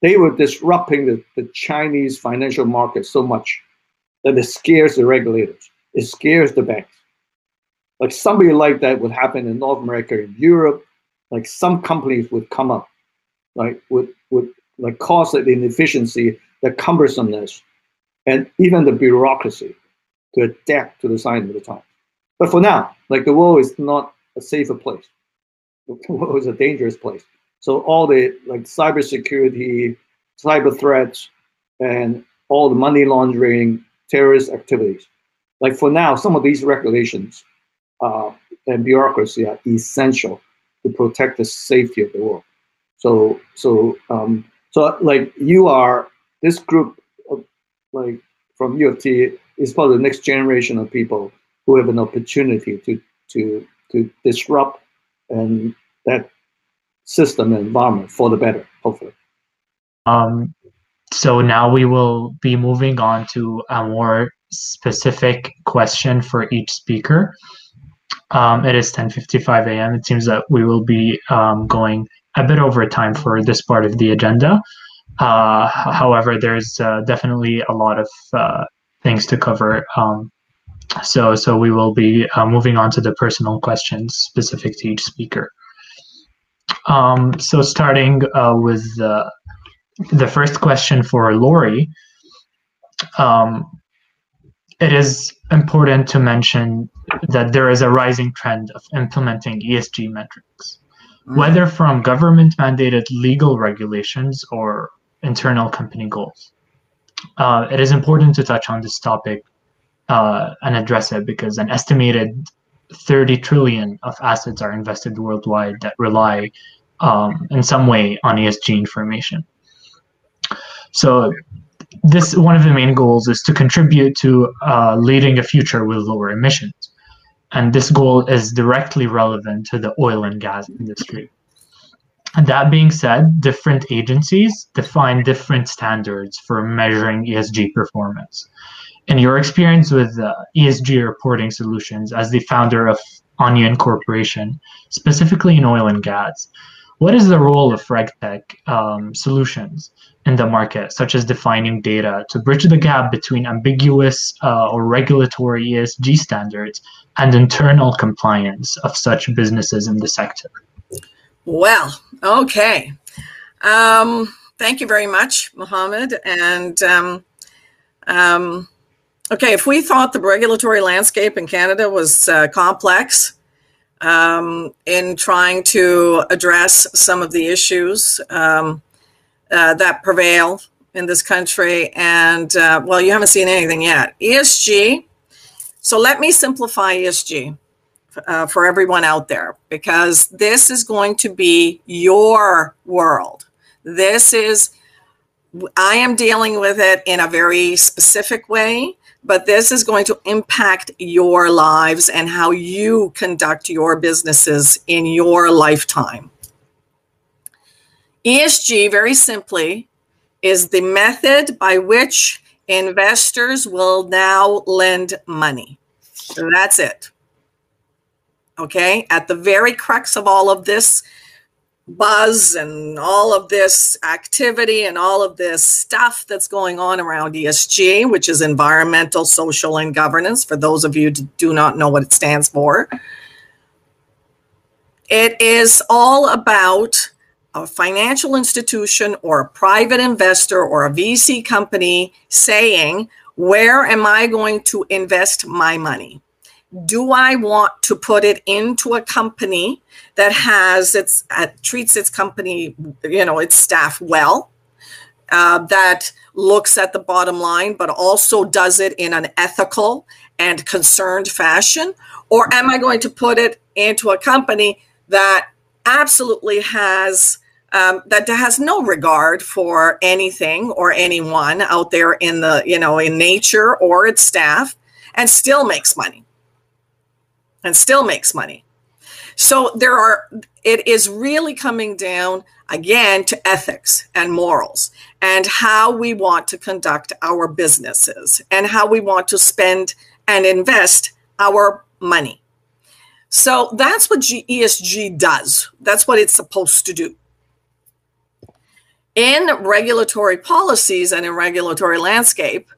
They were disrupting the, the Chinese financial market so much that it scares the regulators. It scares the banks. Like somebody like that would happen in North America, in Europe. Like some companies would come up, like would would like cause the inefficiency, the cumbersomeness, and even the bureaucracy to adapt to the signs of the times. But for now, like the world is not a safer place. The world is a dangerous place. So all the like cybersecurity, cyber threats, and all the money laundering, terrorist activities. Like for now, some of these regulations uh, and bureaucracy are essential to protect the safety of the world. So so um, so like you are this group of, like from U of T is part of the next generation of people who have an opportunity to to to disrupt and that system and environment for the better, hopefully. Um, so now we will be moving on to a more specific question for each speaker. Um, it is 10:55 a.m. It seems that we will be um, going a bit over time for this part of the agenda. Uh, however, there's uh, definitely a lot of uh, things to cover. Um, so, so we will be uh, moving on to the personal questions specific to each speaker. Um, so, starting uh, with the first question for Lori, um, it is important to mention that there is a rising trend of implementing ESG metrics, mm. whether from government mandated legal regulations or internal company goals uh, it is important to touch on this topic uh, and address it because an estimated 30 trillion of assets are invested worldwide that rely um, in some way on ESG information. So this one of the main goals is to contribute to uh, leading a future with lower emissions. And this goal is directly relevant to the oil and gas industry. That being said, different agencies define different standards for measuring ESG performance. In your experience with uh, ESG reporting solutions as the founder of Onion Corporation, specifically in oil and gas, what is the role of RegTech um, solutions in the market, such as defining data to bridge the gap between ambiguous uh, or regulatory ESG standards and internal compliance of such businesses in the sector? Well, okay. Um, thank you very much, Mohammed. And um, um, okay, if we thought the regulatory landscape in Canada was uh, complex um, in trying to address some of the issues um, uh, that prevail in this country, and uh, well, you haven't seen anything yet. ESG. So let me simplify ESG uh, for everyone out there because this is going to be your world. This is, I am dealing with it in a very specific way, but this is going to impact your lives and how you conduct your businesses in your lifetime. ESG, very simply, is the method by which investors will now lend money. So that's it. Okay. At the very crux of all of this, buzz and all of this activity and all of this stuff that's going on around ESG, which is environmental, social, and governance, for those of you who do not know what it stands for. It is all about a financial institution or a private investor or a VC company saying, Where am I going to invest my money? Do I want to put it into a company that has its uh, treats its company, you know, its staff well, uh, that looks at the bottom line, but also does it in an ethical and concerned fashion, or am I going to put it into a company that absolutely has um, that has no regard for anything or anyone out there in the you know in nature or its staff and still makes money and still makes money. So there are, it is really coming down again to ethics and morals and how we want to conduct our businesses and how we want to spend and invest our money. So that's what ESG does. That's what it's supposed to do. In regulatory policies and in regulatory landscape,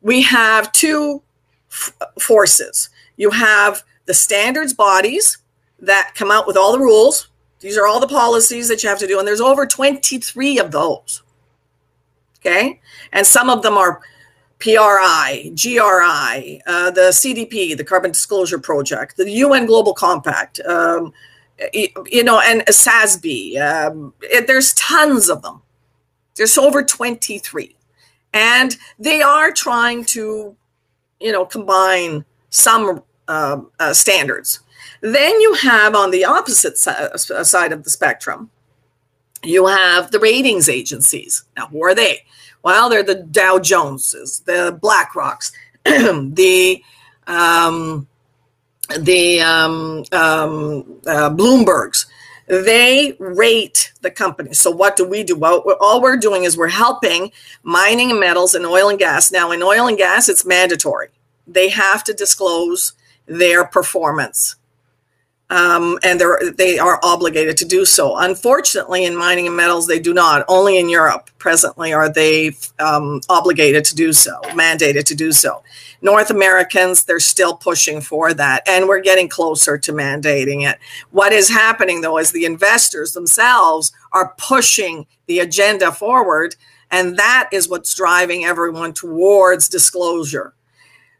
we have two f- forces. You have the standards bodies that come out with all the rules. These are all the policies that you have to do. And there's over 23 of those. Okay. And some of them are PRI, GRI, uh, the CDP, the Carbon Disclosure Project, the UN Global Compact, um, you know, and SASB. Um, it, there's tons of them. There's over 23. And they are trying to, you know, combine some uh, uh, standards. Then you have on the opposite uh, side of the spectrum, you have the ratings agencies. Now, who are they? Well, they're the Dow Joneses, the BlackRocks, the um, the um, um, uh, Bloombergs. They rate the company. So, what do we do? Well, all we're doing is we're helping mining and metals and oil and gas. Now, in oil and gas, it's mandatory. They have to disclose their performance. Um, and they're, they are obligated to do so. Unfortunately, in mining and metals, they do not. Only in Europe presently are they um, obligated to do so, mandated to do so. North Americans, they're still pushing for that, and we're getting closer to mandating it. What is happening, though, is the investors themselves are pushing the agenda forward, and that is what's driving everyone towards disclosure.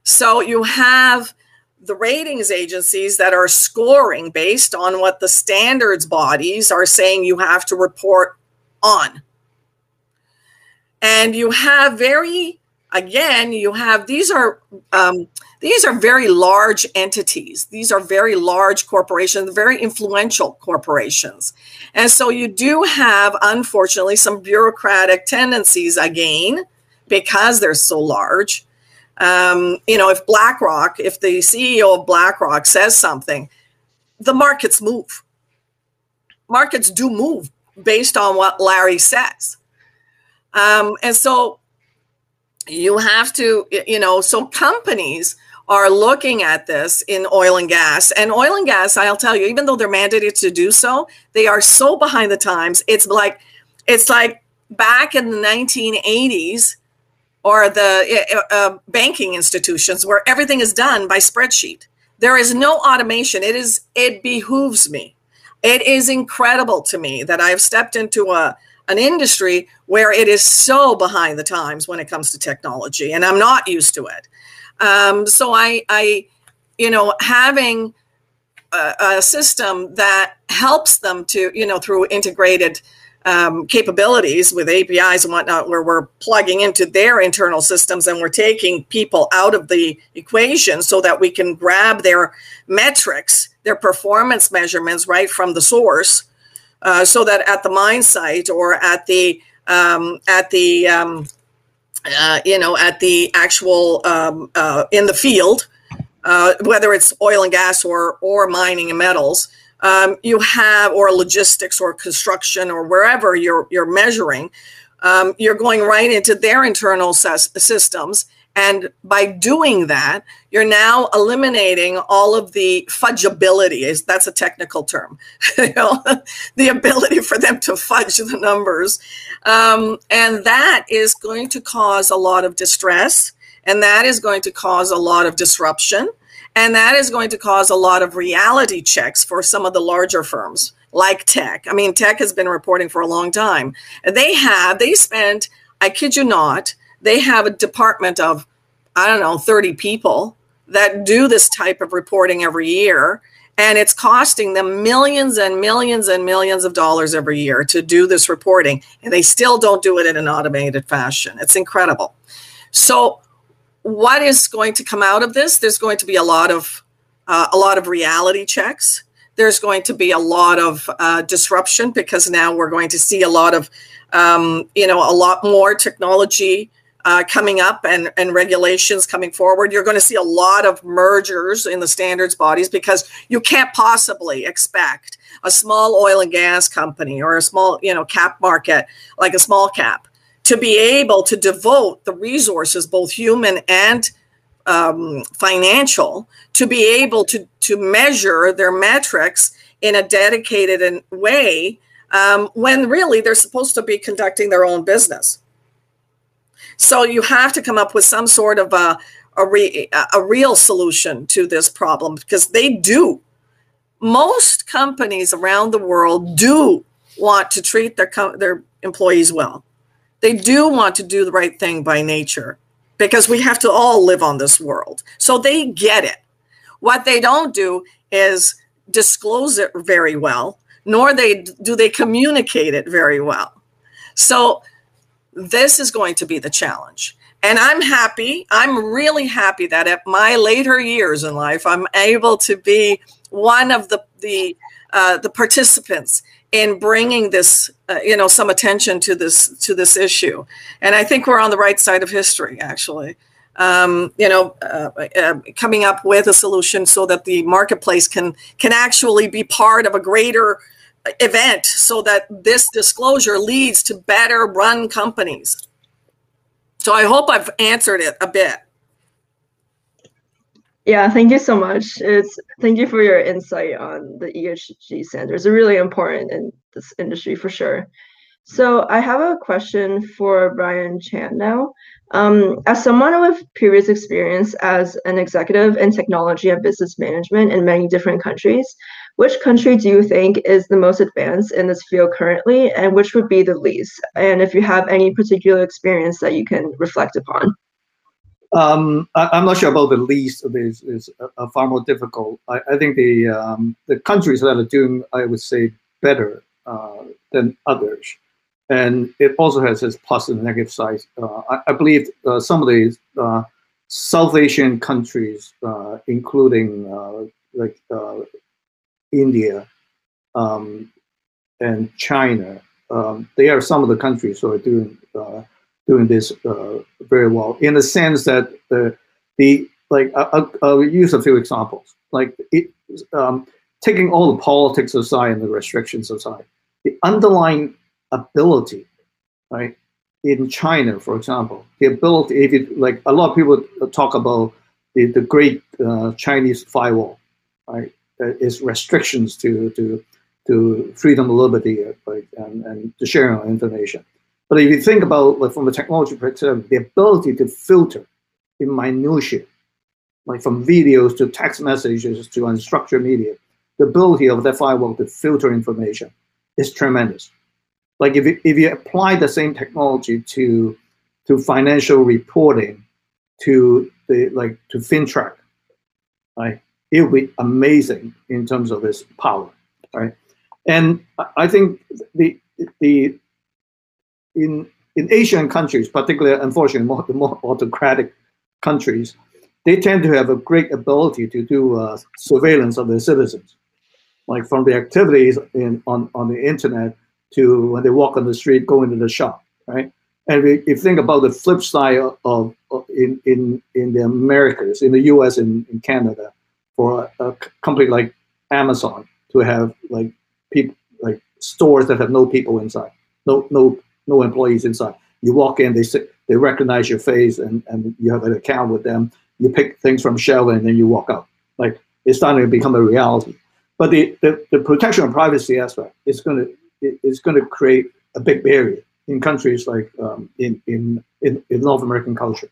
So you have the ratings agencies that are scoring based on what the standards bodies are saying you have to report on. And you have very, again, you have these are um, these are very large entities. These are very large corporations, very influential corporations. And so you do have, unfortunately, some bureaucratic tendencies again, because they're so large um, you know, if BlackRock, if the CEO of BlackRock says something, the markets move. Markets do move based on what Larry says. Um, and so you have to, you know, so companies are looking at this in oil and gas. And oil and gas, I'll tell you, even though they're mandated to do so, they are so behind the times. It's like, it's like back in the 1980s or the uh, uh, banking institutions where everything is done by spreadsheet. There is no automation. It is it behooves me. It is incredible to me that I've stepped into a an industry where it is so behind the times when it comes to technology, and I'm not used to it. Um, so I, I, you know, having a, a system that helps them to, you know, through integrated um, capabilities with APIs and whatnot, where we're plugging into their internal systems and we're taking people out of the equation so that we can grab their metrics, their performance measurements right from the source, uh, so that at the mine site or at the um, at the um, uh, you know at the actual um, uh, in the field, uh, whether it's oil and gas or or mining and metals um, you have, or logistics or construction or wherever you're, you're measuring, um, you're going right into their internal ses- systems And by doing that, you're now eliminating all of the fudgeability. Is that's a technical term, you know, the ability for them to fudge the numbers, um, and that is going to cause a lot of distress, and that is going to cause a lot of disruption, and that is going to cause a lot of reality checks for some of the larger firms like tech. I mean, tech has been reporting for a long time. They have they spent, I kid you not they have a department of, I don't know, 30 people that do this type of reporting every year. And it's costing them millions and millions and millions of dollars every year to do this reporting. And they still don't do it in an automated fashion. It's incredible. So, what is going to come out of this? There's going to be a lot of uh, a lot of reality checks. There's going to be a lot of uh, disruption because now we're going to see a lot of um, you know a lot more technology uh, coming up and, and regulations coming forward. You're going to see a lot of mergers in the standards bodies because you can't possibly expect a small oil and gas company or a small, you know, cap market like a small cap to be able to devote the resources, both human and um, financial, to be able to to measure their metrics in a dedicated way um, when really they're supposed to be conducting their own business. So you have to come up with some sort of a a, re, a real solution to this problem because they do. Most companies around the world do want to treat their their employees well. They do want to do the right thing by nature because we have to all live on this world. So they get it. What they don't do is disclose it very well, nor they do they communicate it very well. So this is going to be the challenge. And I'm happy. I'm really happy that at my later years in life, I'm able to be one of the the uh, the participants in bringing this, uh, you know, some attention to this to this issue. And I think we're on the right side of history, actually. Um, you know, uh, uh coming up with a solution so that the marketplace can can actually be part of a greater event so that this disclosure leads to better run companies. So I hope I've answered it a bit. Yeah, thank you so much. It's thank you for your insight on the ESG standards. They're really important in this industry for sure. So I have a question for Brian Chan now. Um, as someone with previous experience as an executive in technology and business management in many different countries, which country do you think is the most advanced in this field currently, and which would be the least? And if you have any particular experience that you can reflect upon. Um, I, am not sure about the least. Is is uh, far more difficult. I, I think the um, the countries that are doing, I would say, better uh, than others, and it also has its plus and negative sides. Uh, I, I, believe uh, some of these uh, South Asian countries, uh, including like India, um, and China. Um, they are some of the countries who are doing doing this uh, very well in the sense that the the like I, will use a few examples like it, um, taking all the politics aside and the restrictions aside, the underlying ability, right? In China, for example, the ability, if it, like a lot of people talk about the, the great uh, Chinese firewall, right? is restrictions to to to freedom liberty like, and, and the sharing of information. But if you think about like, from a technology perspective, the ability to filter in minutiae, like from videos to text messages to unstructured media, the ability of the firewall to filter information is tremendous. Like if you, if you apply the same technology to to financial reporting, to the like to FINTRAC, right? it would be amazing in terms of its power, right? And I think the the in in Asian countries, particularly unfortunately more, more autocratic countries, they tend to have a great ability to do uh, surveillance of their citizens, like from the activities in on, on the internet to when they walk on the street, go into the shop, right? And if you think about the flip side of, of in, in, in the Americas, in the US and in Canada, for a, a company like Amazon to have like people like stores that have no people inside, no no no employees inside. You walk in, they they recognize your face and, and you have an account with them. You pick things from shelf and then you walk out. Like it's starting to become a reality. But the, the, the protection of privacy aspect is going to is going to create a big barrier in countries like um, in, in, in in North American culture,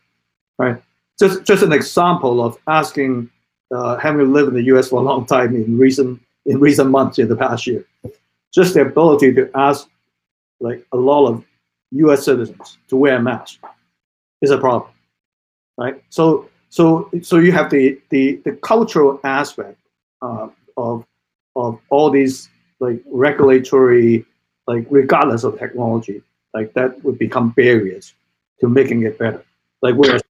right? Just just an example of asking, uh, having lived in the U.S. for a long time in recent in recent months in the past year, just the ability to ask like a lot of U.S. citizens to wear a mask is a problem, right? So so so you have the the, the cultural aspect uh, of of all these like regulatory like regardless of technology like that would become barriers to making it better. Like whereas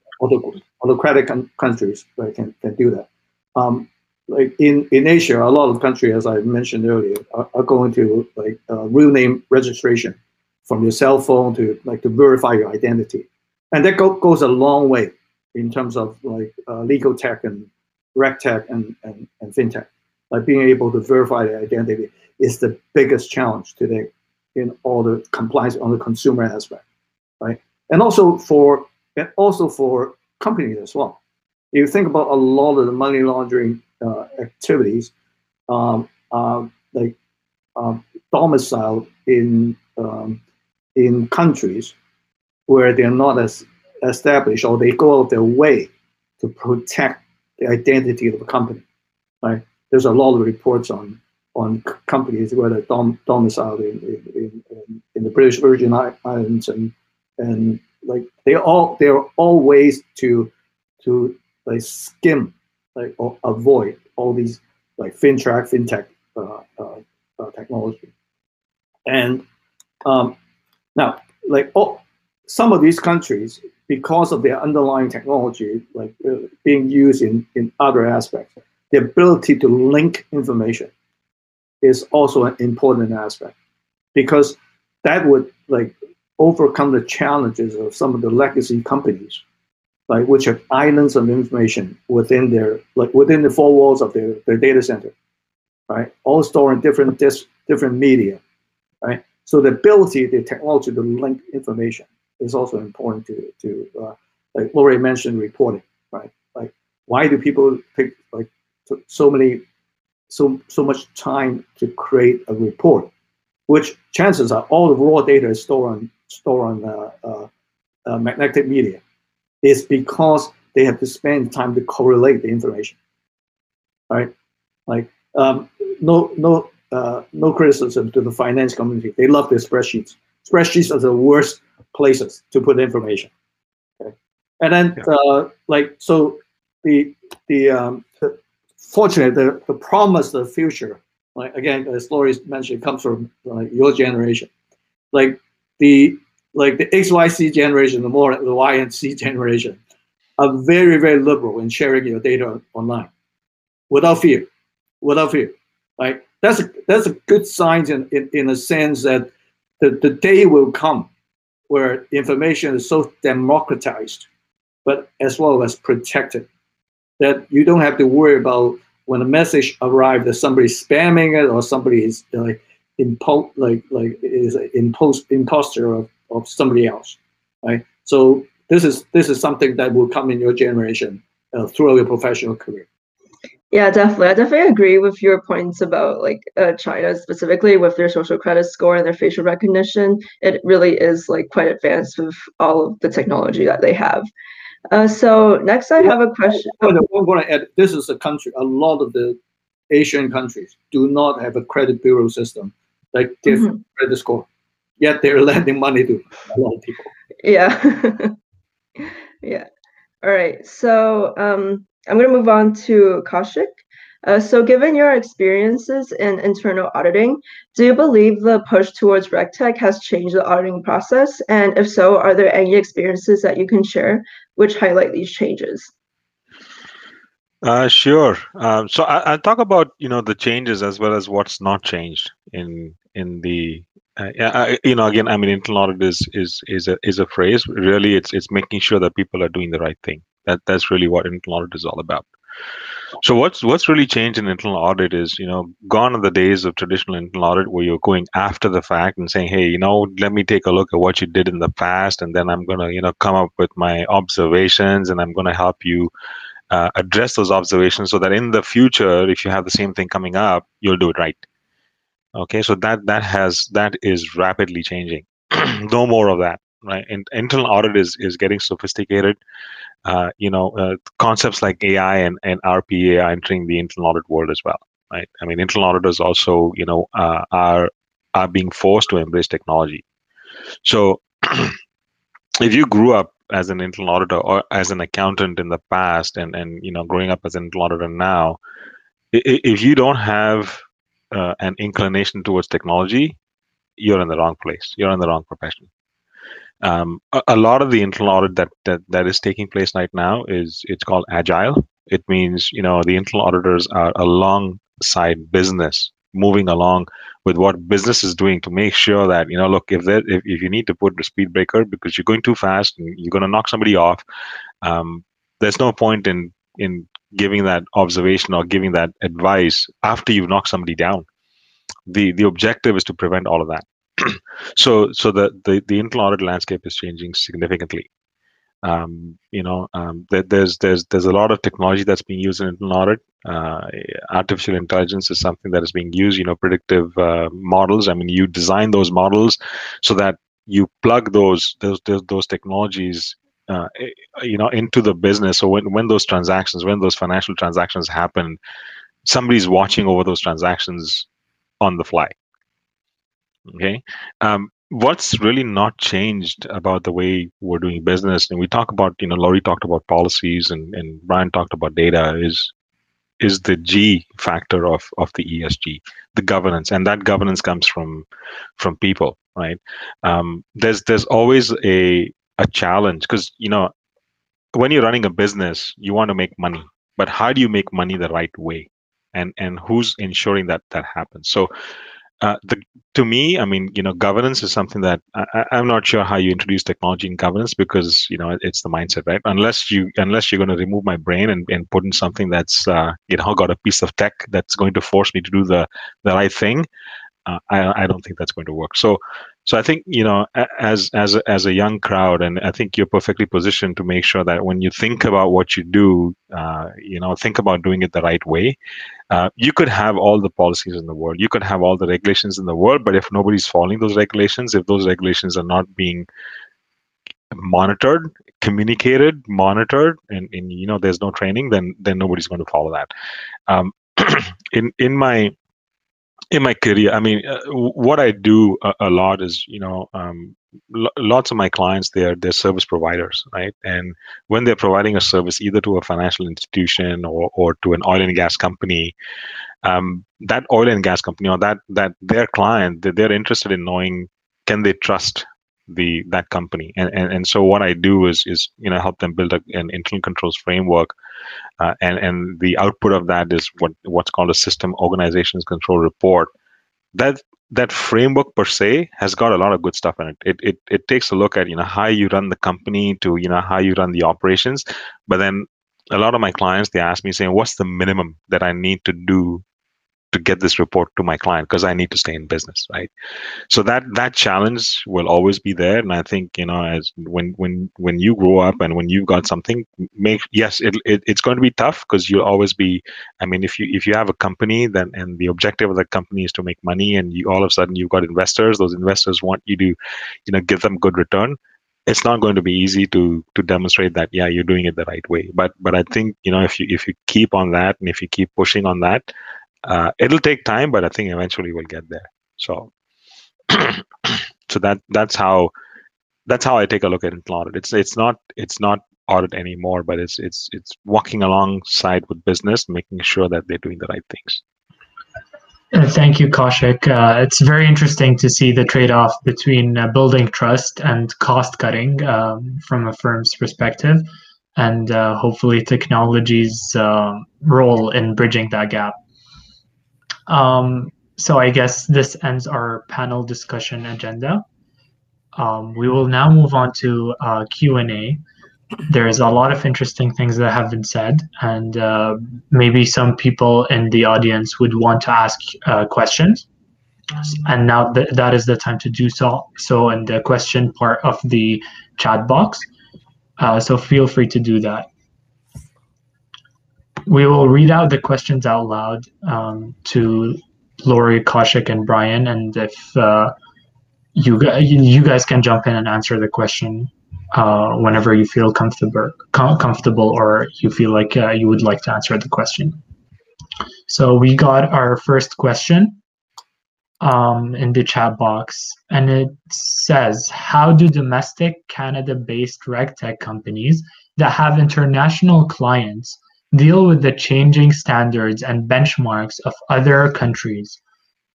autocratic countries right, can, can do that. Um, like in, in Asia, a lot of countries, as I mentioned earlier, are, are going to like uh, real name registration from your cell phone to like to verify your identity, and that go, goes a long way in terms of like uh, legal tech and reg tech and, and, and fintech. Like being able to verify the identity is the biggest challenge today in all the compliance on the consumer aspect, right? And also for and also for companies as well. If you think about a lot of the money laundering uh, activities, um, uh, like um, domiciled in um, in countries where they're not as established or they go out their way to protect the identity of the company. Right? There's a lot of reports on on companies where they're dom- domiciled in, in, in, in, the British Virgin Islands and and like they all there are all ways to to like skim like avoid all these like fintech fintech uh, uh, uh, technology. And um, now like oh, some of these countries because of their underlying technology like uh, being used in in other aspects the ability to link information is also an important aspect. Because that would like overcome the challenges of some of the legacy companies, like which have islands of information within their like within the four walls of their, their data center, right? All storing different dis, different media, right? So the ability, the technology to link information is also important to to uh, like Lori mentioned reporting, right? Like why do people take like so many so so much time to create a report, which chances are all the raw data is stored on stored on uh, uh, uh, magnetic media, is because they have to spend time to correlate the information. Right, like um, no no uh, no criticism to the finance community. They love their spreadsheets. Spreadsheets are the worst places to put information. Okay? And then yeah. uh, like so the the um, fortunately, the, the promise of the future, like again, as Lori mentioned, comes from like your generation. Like the like the XYZ generation, the more the Y and Z generation, are very very liberal in sharing your data online, without fear, without fear. Like that's a that's a good sign in in, in a sense that the, the day will come where information is so democratized, but as well as protected that you don't have to worry about when a message arrives that somebody's spamming it or somebody is like impo- like like is an impos- imposter of, of somebody else, right? So this is this is something that will come in your generation uh, throughout your professional career. Yeah, definitely. I definitely agree with your points about like uh, China specifically with their social credit score and their facial recognition. It really is like quite advanced with all of the technology that they have. Uh, so next, I have a question. I'm going to add. This is a country. A lot of the Asian countries do not have a credit bureau system that give mm-hmm. credit score. Yet they're lending money to a lot of people. Yeah. yeah. All right. So um, I'm going to move on to Kaushik. Uh, so given your experiences in internal auditing, do you believe the push towards RegTech has changed the auditing process? And if so, are there any experiences that you can share which highlight these changes? Uh, sure. Um, so I, will talk about you know the changes as well as what's not changed in in the uh, you know again I mean internal audit is is is a is a phrase. Really, it's it's making sure that people are doing the right thing. That that's really what internal audit is all about. So what's what's really changed in internal audit is you know gone are the days of traditional internal audit where you're going after the fact and saying hey you know let me take a look at what you did in the past and then I'm gonna you know come up with my observations and I'm gonna help you uh, address those observations so that in the future if you have the same thing coming up you'll do it right. Okay, so that that has that is rapidly changing. no more of that right? And internal audit is is getting sophisticated. Uh, you know, uh, concepts like AI and, and RPA are entering the internal audit world as well, right? I mean, internal auditors also, you know, uh, are are being forced to embrace technology. So, if you grew up as an internal auditor or as an accountant in the past, and and you know, growing up as an internal auditor now, if you don't have uh, an inclination towards technology, you're in the wrong place. You're in the wrong profession um, a, a, lot of the internal audit that, that that is taking place right now is it's called agile it means you know the internal auditors are alongside business moving along with what business is doing to make sure that you know look if there if, if you need to put the speed breaker because you're going too fast and you're going to knock somebody off um, there's no point in in giving that observation or giving that advice after you've knocked somebody down the the objective is to prevent all of that so so the, the the internal audit landscape is changing significantly. Um, you know, um, there, there's there's there's a lot of technology that's being used in internal audit. Uh, artificial intelligence is something that is being used. You know, predictive uh, models. I mean, you design those models so that you plug those those those, those technologies uh, you know into the business so when, when those transactions when those financial transactions happen somebody's watching over those transactions on the fly Okay. Um, what's really not changed about the way we're doing business, and we talk about, you know, Lori talked about policies and, and Brian talked about data, is is the G factor of of the ESG, the governance, and that governance comes from from people, right? Um, there's there's always a a challenge because you know when you're running a business, you want to make money, but how do you make money the right way? And and who's ensuring that that happens? So uh, the, to me, I mean, you know, governance is something that I, am not sure how you introduce technology in governance because you know it's the mindset, right? Unless you unless you're going to remove my brain and, and put in something that's uh, you know got a piece of tech that's going to force me to do the the right thing, uh, I I don't think that's going to work. So so I think you know, as as as a young crowd, and I think you're perfectly positioned to make sure that when you think about what you do, uh, you know, think about doing it the right way. Uh, you could have all the policies in the world, you could have all the regulations in the world, but if nobody's following those regulations, if those regulations are not being monitored, communicated, monitored, and, and you know, there's no training, then then nobody's going to follow that. Um, in in my in my career, I mean, uh, what I do a, a, lot is, you know, um, lots of my clients they're they're service providers, right? And when they're providing a service either to a financial institution or or to an oil and gas company, um, that oil and gas company or that that their client they're interested in knowing can they trust the that company. And, and and so what i do is is you know help them build a, an internal controls framework uh, and and the output of that is what what's called a system organizations control report. That that framework per se has got a lot of good stuff in it. It, it it takes a look at you know how you run the company to you know how you run the operations. But then a lot of my clients they ask me saying what's the minimum that i need to do to get this report to my client because I need to stay in business, right? So that that challenge will always be there, and I think you know, as when when when you grow up and when you've got something, make yes, it, it it's going to be tough because you'll always be. I mean, if you if you have a company, then and the objective of the company is to make money, and you all of a sudden you've got investors, those investors want you to, you know, give them good return it's not going to be easy to to demonstrate that yeah you're doing it the right way but but i think you know if you if you keep on that and if you keep pushing on that uh, it'll take time, but I think eventually we'll get there. So, so that that's how that's how I take a look at audit. It's it's not it's not audit anymore, but it's it's it's walking alongside with business, making sure that they're doing the right things. Uh, thank you, Kaushik. Uh, it's very interesting to see the trade-off between uh, building trust and cost cutting um, from a firm's perspective, and uh, hopefully technology's uh, role in bridging that gap. Um, so I guess this ends our panel discussion agenda. Um, we will now move on to uh, Q&A. there's a lot of interesting things that have been said, and uh, maybe some people in the audience would want to ask uh, questions. And now th- that is the time to do so. So, in the question part of the chat box, uh, so feel free to do that. We will read out the questions out loud um, to Lori, Kaushik, and Brian, and if uh, you you guys can jump in and answer the question uh, whenever you feel comfortable, com- comfortable, or you feel like uh, you would like to answer the question. So we got our first question um, in the chat box, and it says, "How do domestic Canada-based regtech companies that have international clients deal with the changing standards and benchmarks of other countries?"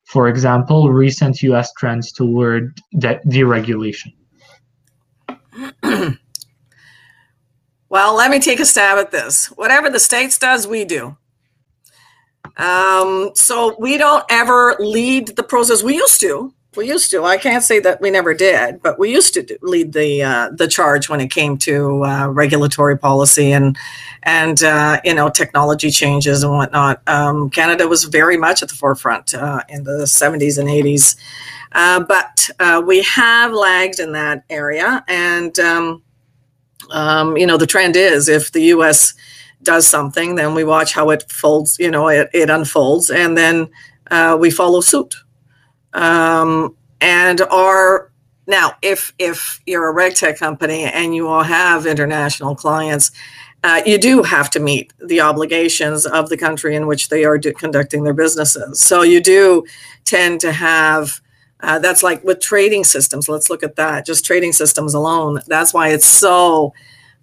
For example, recent US trends toward de- deregulation. well, let me take a stab at this. Whatever the states does, we do. Um, so we don't ever lead the process. We used to. We used to. I can't say that we never did, but we used to do, lead the uh, the charge when it came to uh, regulatory policy and and uh, you know technology changes and whatnot. Um, Canada was very much at the forefront uh, in the 70s and 80s. Uh, but uh, we have lagged in that area. And, um, um, you know, the trend is if the U.S. does something, then we watch how it folds, you know, it, it unfolds, and then we follow suit. Um, and are now, if if you're a regtech company and you all have international clients, uh, you do have to meet the obligations of the country in which they are do, conducting their businesses. So you do tend to have uh, that's like with trading systems. Let's look at that. Just trading systems alone. That's why it's so.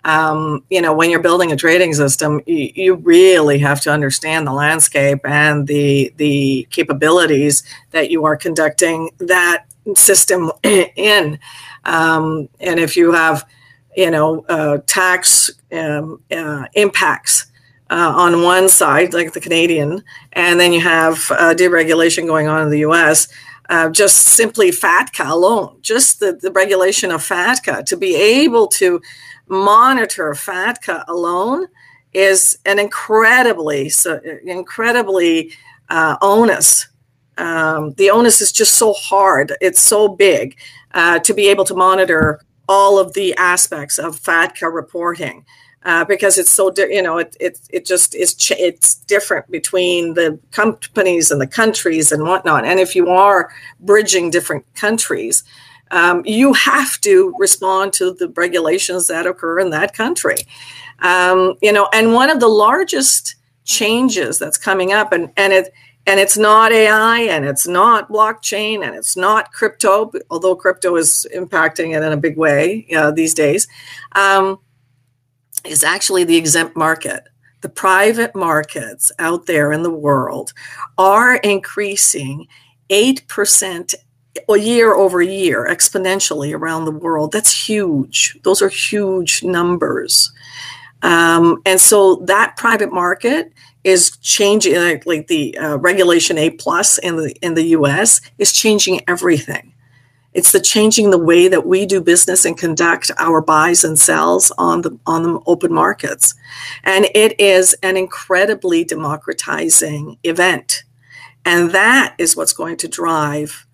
Um, you know, when you're building a trading system, you, you, really have to understand the landscape and the the capabilities that you are conducting that system in. Um, and if you have, you know, uh, tax um, uh, impacts uh, on one side, like the Canadian, and then you have uh, deregulation going on in the U.S uh, just simply FATCA alone, just the, the regulation of FATCA, to be able to monitor FATCA alone is an incredibly, so incredibly uh, onus. Um, the onus is just so hard, it's so big uh, to be able to monitor all of the aspects of FATCA reporting uh, because it's so di- you know it, it it just is ch- it's different between the companies and the countries and whatnot and if you are bridging different countries um, you have to respond to the regulations that occur in that country um, you know and one of the largest changes that's coming up and and it and it's not AI and it's not blockchain and it's not crypto, although crypto is impacting it in a big way these days. Um, is actually the exempt market. The private markets out there in the world are increasing 8% a year over year exponentially around the world. That's huge. Those are huge numbers. Um, and so that private market is changing like, like the uh, regulation a plus in the in the us is changing everything it's the changing the way that we do business and conduct our buys and sells on the on the open markets. And it is an incredibly democratizing event. And that is what's going to drive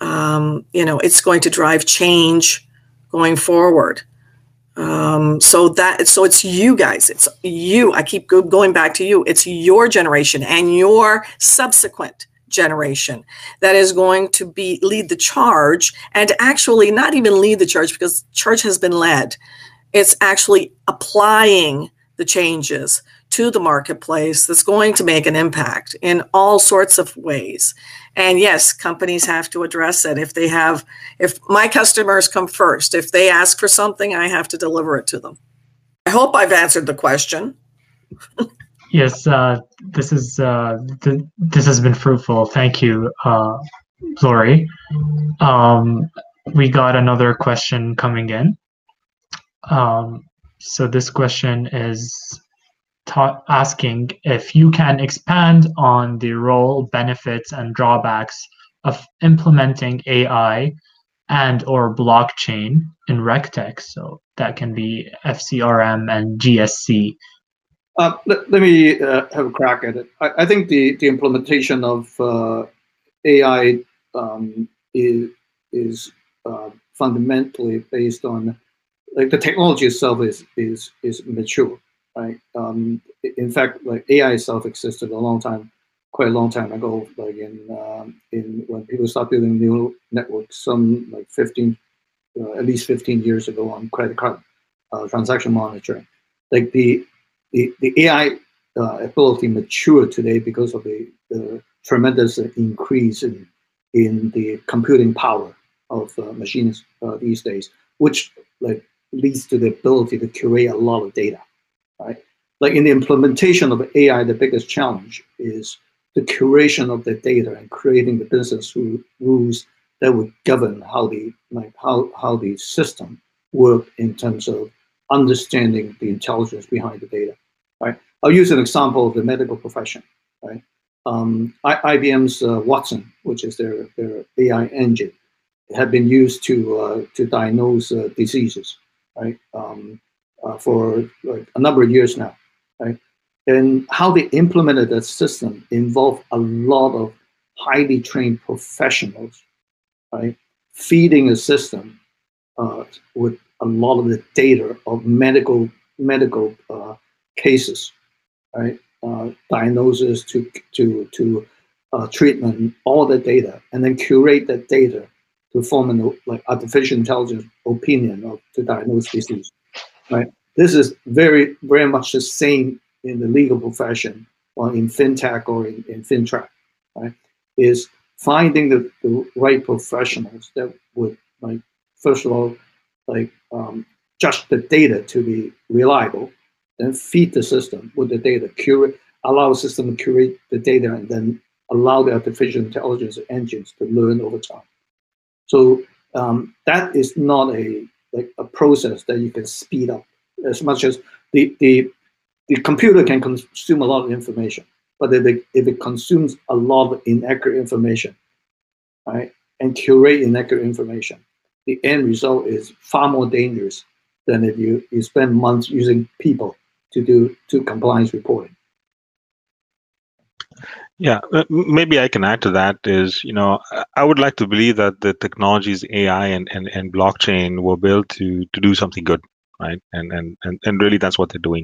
um, you know, it's going to drive change going forward. Um, so that so it's you guys, it's you. I keep go, going back to you. It's your generation and your subsequent generation that is going to be lead the charge and actually not even lead the charge because charge has been led it's actually applying the changes to the marketplace that's going to make an impact in all sorts of ways and yes companies have to address it if they have if my customers come first if they ask for something i have to deliver it to them i hope i've answered the question Yes, uh, this is uh, th- this has been fruitful. Thank you, uh, Lori. Um, we got another question coming in. Um, so this question is asking if you can expand on the role, benefits, and drawbacks of implementing AI and or blockchain in RegTech. So that can be FCRM and GSC. Uh, let, let, me uh, have a crack at it. I, I, think the, the implementation of uh, AI um, is, is uh, fundamentally based on like the technology itself is is is mature, right? Um, in fact, like AI itself existed a long time quite a long time ago, like in um, in when people start building neural networks, some like 15, uh, at least 15 years ago on credit card uh, transaction monitoring. Like the the, the AI uh, ability matured today because of the, the tremendous increase in in the computing power of uh, machines uh, these days, which like leads to the ability to curate a lot of data, right? Like in the implementation of AI, the biggest challenge is the curation of the data and creating the business rules that would govern how the like how how the system work in terms of understanding the intelligence behind the data. Right. I'll use an example of the medical profession. Right. Um, IBM's uh, Watson, which is their their AI engine, had been used to uh, to diagnose uh, diseases. Right. Um, uh, for like a number of years now. Right and how they implemented that system involved a lot of highly trained professionals, right? Feeding a system uh, with a lot of the data of medical medical uh, cases, right? Uh, diagnosis to to to uh, treatment, all the data, and then curate that data to form an like artificial intelligence opinion of to diagnose disease, right? This is very very much the same in the legal profession or in fintech or in, in fintech, right, is finding the, the right professionals that would like first of all like um, judge the data to be reliable, then feed the system with the data, curate, allow the system to curate the data, and then allow the artificial intelligence engines to learn over time. So um, that is not a like a process that you can speed up as much as the the the computer can consume a lot of information, but if it, if it consumes a lot of inaccurate information, right, and curate inaccurate information, the end result is far more dangerous than if you, you spend months using people to do to compliance reporting. Yeah, maybe I can add to that is, you know, I would like to believe that the technologies AI and, and, and blockchain were built to to do something good, right? And and and, and really that's what they're doing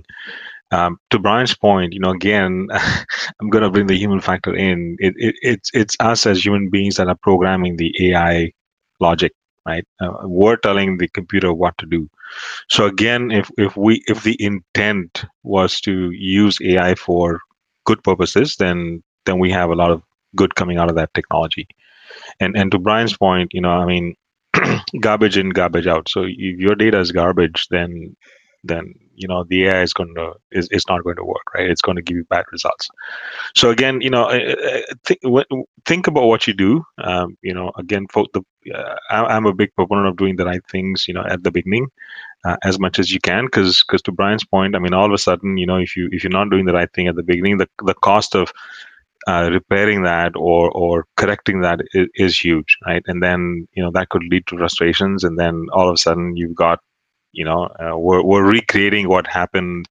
um, to Brian's point, you know, again, I'm going to bring the human factor in. It, it, it's it's us as human beings that are programming the AI logic, right? Uh, we're telling the computer what to do. So again, if if we if the intent was to use AI for good purposes, then then we have a lot of good coming out of that technology. And and to Brian's point, you know, I mean, garbage in, garbage out. So if your data is garbage, then then you know the AI is going to is, is not going to work, right? It's going to give you bad results. So again, you know, think think about what you do. Um, you know, again, the uh, I'm a big proponent of doing the right things. You know, at the beginning, uh, as much as you can, because because to Brian's point, I mean, all of a sudden, you know, if you if you're not doing the right thing at the beginning, the the cost of uh, repairing that or or correcting that is, is, huge, right? And then you know that could lead to frustrations, and then all of a sudden you've got you know uh, we're, we're recreating what happened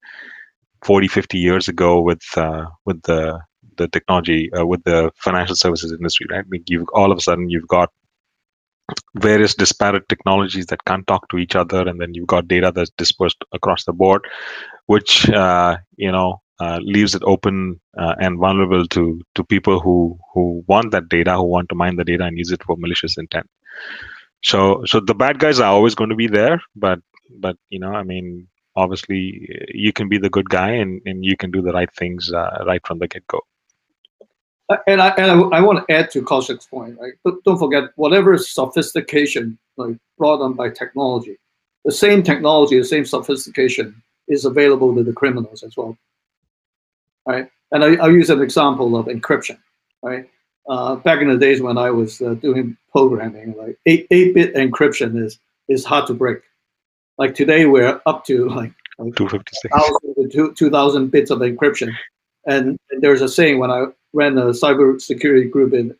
40 50 years ago with uh, with the the technology uh, with the financial services industry right you've all of a sudden you've got various disparate technologies that can't talk to each other and then you've got data that's dispersed across the board which uh, you know uh, leaves it open uh, and vulnerable to to people who who want that data who want to mine the data and use it for malicious intent. So so the bad guys are always going to be there but but you know i mean obviously you can be the good guy and, and you can do the right things uh, right from the get-go. Uh, and I, and I, I want to add to Kaushik's point, right? But don't forget, whatever sophistication like brought on by technology, the same technology, the same sophistication is available to the criminals as well, right? And I, will use an example of encryption, right? Uh, back in the days when I was uh, doing programming, like eight eight bit encryption is is hard to break, like today, we're up to like, like 256. 2,000 bits of encryption. And there's a saying when I ran a cyber security group in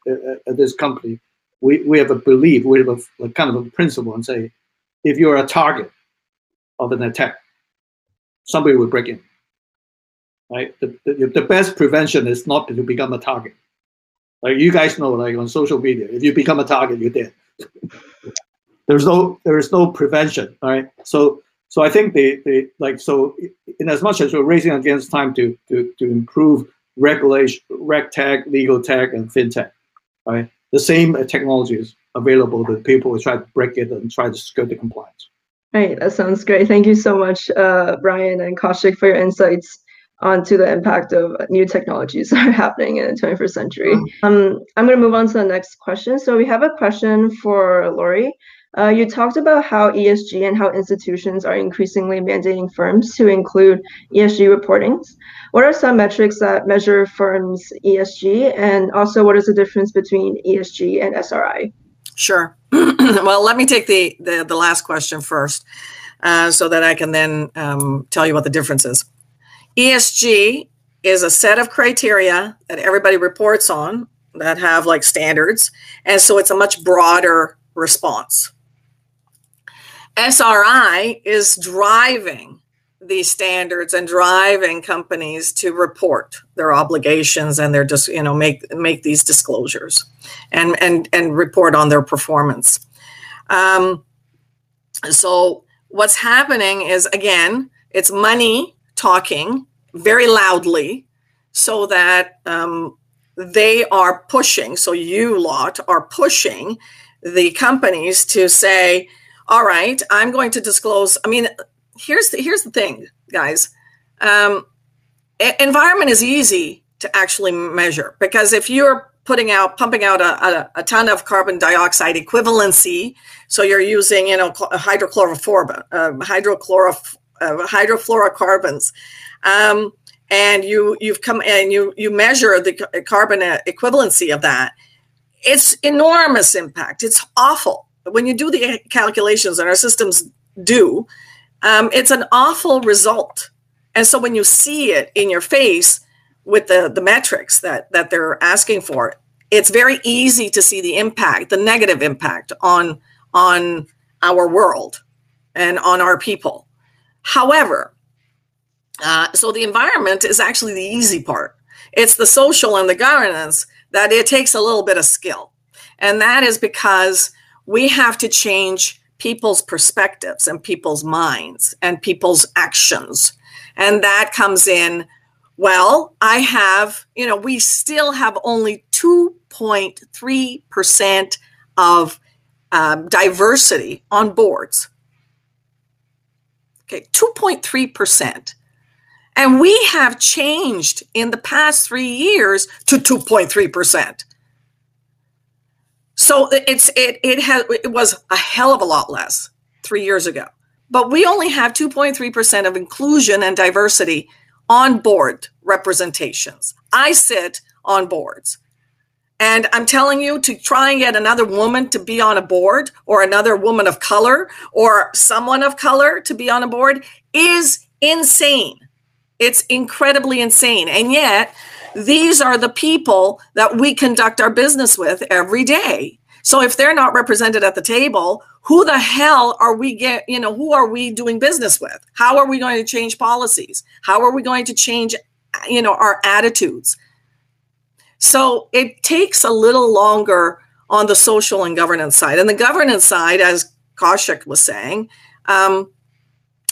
at this company, we, we have a belief, we have a, a kind of a principle and say, if you're a target of an attack, somebody will break in. Right? The, the, the best prevention is not to become a target. Like you guys know, like on social media, if you become a target, you're dead. There's no there is no prevention, right? So so I think the, they like so in as much as we're racing against time to to, to improve regulation, reg tech, legal tech, and fintech, right? The same technology is available to people who try to break it and try to skirt the compliance. Right, that sounds great. Thank you so much, uh, Brian and Kaushik, for your insights onto the impact of new technologies that are happening in the 21st century. Mm-hmm. Um, I'm going to move on to the next question. So we have a question for Lori. Uh, you talked about how ESG and how institutions are increasingly mandating firms to include ESG reportings. What are some metrics that measure firms' ESG, and also what is the difference between ESG and SRI? Sure. well, let me take the, the, the last question first, uh, so that I can then um, tell you what the difference is. ESG is a set of criteria that everybody reports on that have like standards, and so it's a much broader response. SRI is driving these standards and driving companies to report their obligations and their just you know make make these disclosures and and and report on their performance um, so what's happening is again it's money talking very loudly so that um, they are pushing so you lot are pushing the companies to say all right i'm going to disclose i mean here's the here's the thing, guys. Um, environment is easy to actually measure because if you're putting out pumping out a, a, a, ton of carbon dioxide equivalency so you're using you know hydrochlorophore uh, hydrochloro, uh, hydrofluorocarbons um, and you you've come and you you measure the carbon equivalency of that it's enormous impact it's awful when you do the calculations and our systems do um, it's an awful result. And so when you see it in your face with the, the metrics that, that they're asking for, it's very easy to see the impact, the negative impact on, on our world and on our people. However, uh, so the environment is actually the easy part. It's the social and the governance that it takes a little bit of skill. And that is because we have to change people's perspectives and people's minds and people's actions. And that comes in, well, I have, you know, we still have only 2.3% of um, diversity on boards. Okay, 2.3%. And we have changed in the past three years to 2.3%. So it's it it has it was a hell of a lot less three years ago. But we only have 2.3% of inclusion and diversity on board representations. I sit on boards. And I'm telling you to try and get another woman to be on a board or another woman of color or someone of color to be on a board is insane. It's incredibly insane. And yet, these are the people that we conduct our business with every day. So if they're not represented at the table, who the hell are we get, you know, who are we doing business with? How are we going to change policies? How are we going to change, you know, our attitudes? So it takes a little longer on the social and governance side. And the governance side, as Kaushik was saying, um,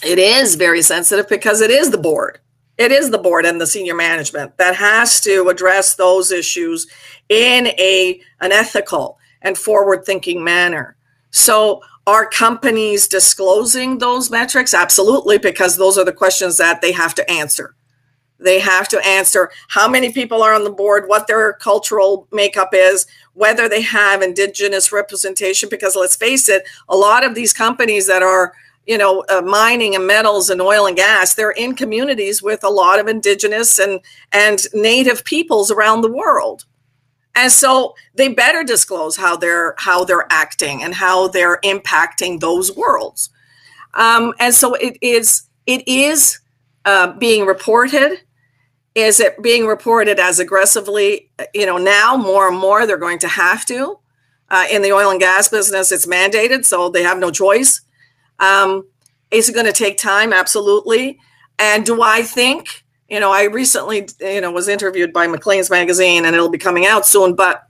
it is very sensitive because it is the board. It is the board and the senior management that has to address those issues in a an ethical and forward thinking manner. So are companies disclosing those metrics? Absolutely because those are the questions that they have to answer they have to answer how many people are on the board what their cultural makeup is whether they have indigenous representation because let's face it a lot of these companies that are you know, uh, mining and metals and oil and gas, they're in communities with a lot of indigenous and and native peoples around the world. And so they better disclose how they're how they're acting and how they're impacting those worlds. Um, and so it is it is uh, being reported. Is it being reported as aggressively? You know, now more and more they're going to have to Uh, in the oil and gas business, it's mandated, so they have no choice. Um, is it going to take time? Absolutely. And do I think, you know, I recently, you know, was interviewed by Maclean's magazine and it'll be coming out soon, but,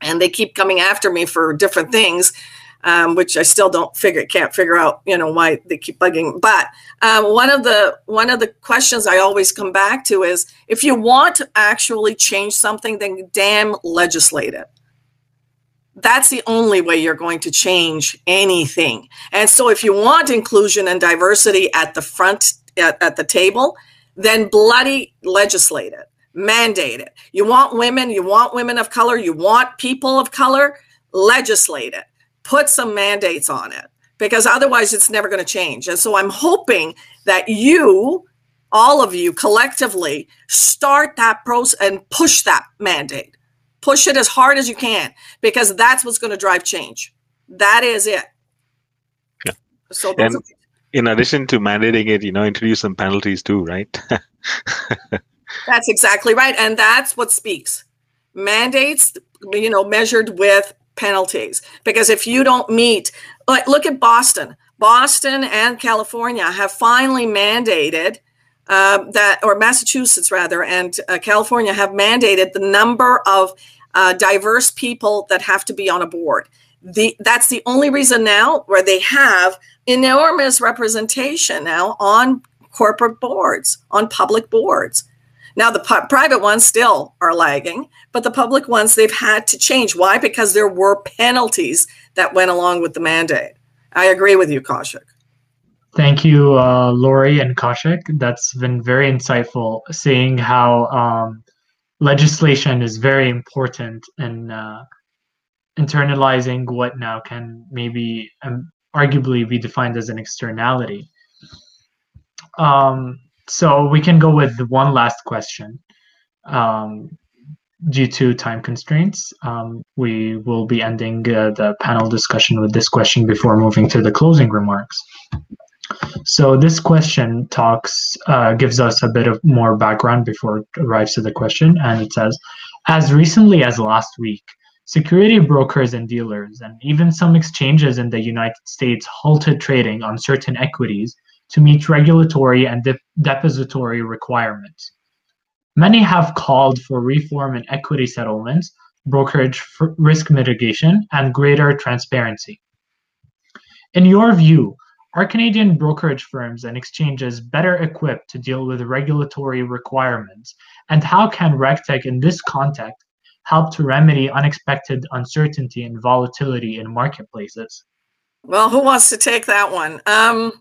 and they keep coming after me for different things um, which I still don't figure can't figure out you know why they keep bugging. But um, one of the one of the questions I always come back to is if you want to actually change something, then damn legislate it. That's the only way you're going to change anything. And so, if you want inclusion and diversity at the front at, at the table, then bloody legislate it, mandate it. You want women, you want women of color, you want people of color, legislate it put some mandates on it because otherwise it's never going to change. And so I'm hoping that you, all of you collectively, start that process and push that mandate. Push it as hard as you can because that's what's going to drive change. That is it. Yeah. So and in addition to mandating it, you know, introduce some penalties too, right? that's exactly right. And that's what speaks. Mandates, you know, measured with penalties. Because if you don't meet like look at boston. Boston and california have finally mandated uh, that or massachusetts rather and uh, california have mandated the number of uh, diverse people that have to be on a board. The that's the only reason now where they have enormous representation now on corporate boards on public boards now, the pu- private ones still are lagging, but the public ones, they've had to change. Why? Because there were penalties that went along with the mandate. I agree with you, Kaushik. Thank you, uh, Lori and Kaushik. That's been very insightful, seeing how um, legislation is very important in uh, internalizing what now can maybe um, arguably be defined as an externality. Um, so we can go with one last question. Um, due to time constraints, um, we will be ending uh, the panel discussion with this question before moving to the closing remarks. So this question talks uh, gives us a bit of more background before it arrives to the question, and it says, as recently as last week, security brokers and dealers, and even some exchanges in the United States halted trading on certain equities to meet regulatory and de- depository requirements. Many have called for reform in equity settlements, brokerage risk mitigation, and greater transparency. In your view, are Canadian brokerage firms and exchanges better equipped to deal with regulatory requirements? And how can RegTech in this context help to remedy unexpected uncertainty and volatility in marketplaces? Well, who wants to take that one? Um,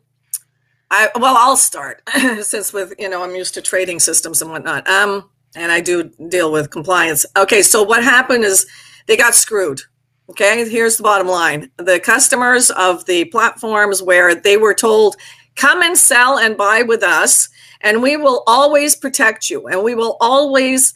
I well, I'll start since with you know I'm used to trading systems and whatnot. Um, and I do deal with compliance. Okay, so what happened is they got screwed. Okay, here's the bottom line: the customers of the platforms where they were told, "Come and sell and buy with us, and we will always protect you, and we will always."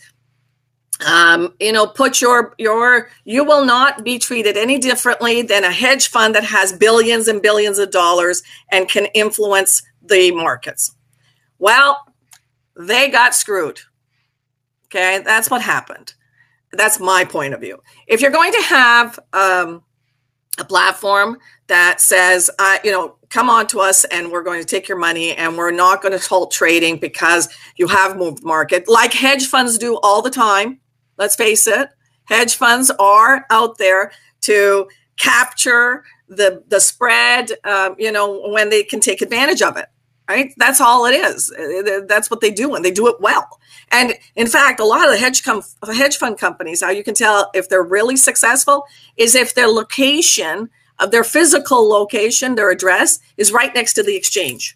Um, you know put your your you will not be treated any differently than a hedge fund that has billions and billions of dollars and can influence the markets. Well they got screwed. Okay? That's what happened. That's my point of view. If you're going to have um, a platform that says uh, you know come on to us and we're going to take your money and we're not going to halt trading because you have moved market like hedge funds do all the time Let's face it, hedge funds are out there to capture the the spread. Um, you know when they can take advantage of it. Right. That's all it is. That's what they do, and they do it well. And in fact, a lot of the hedge com- hedge fund companies, how you can tell if they're really successful, is if their location of their physical location, their address, is right next to the exchange,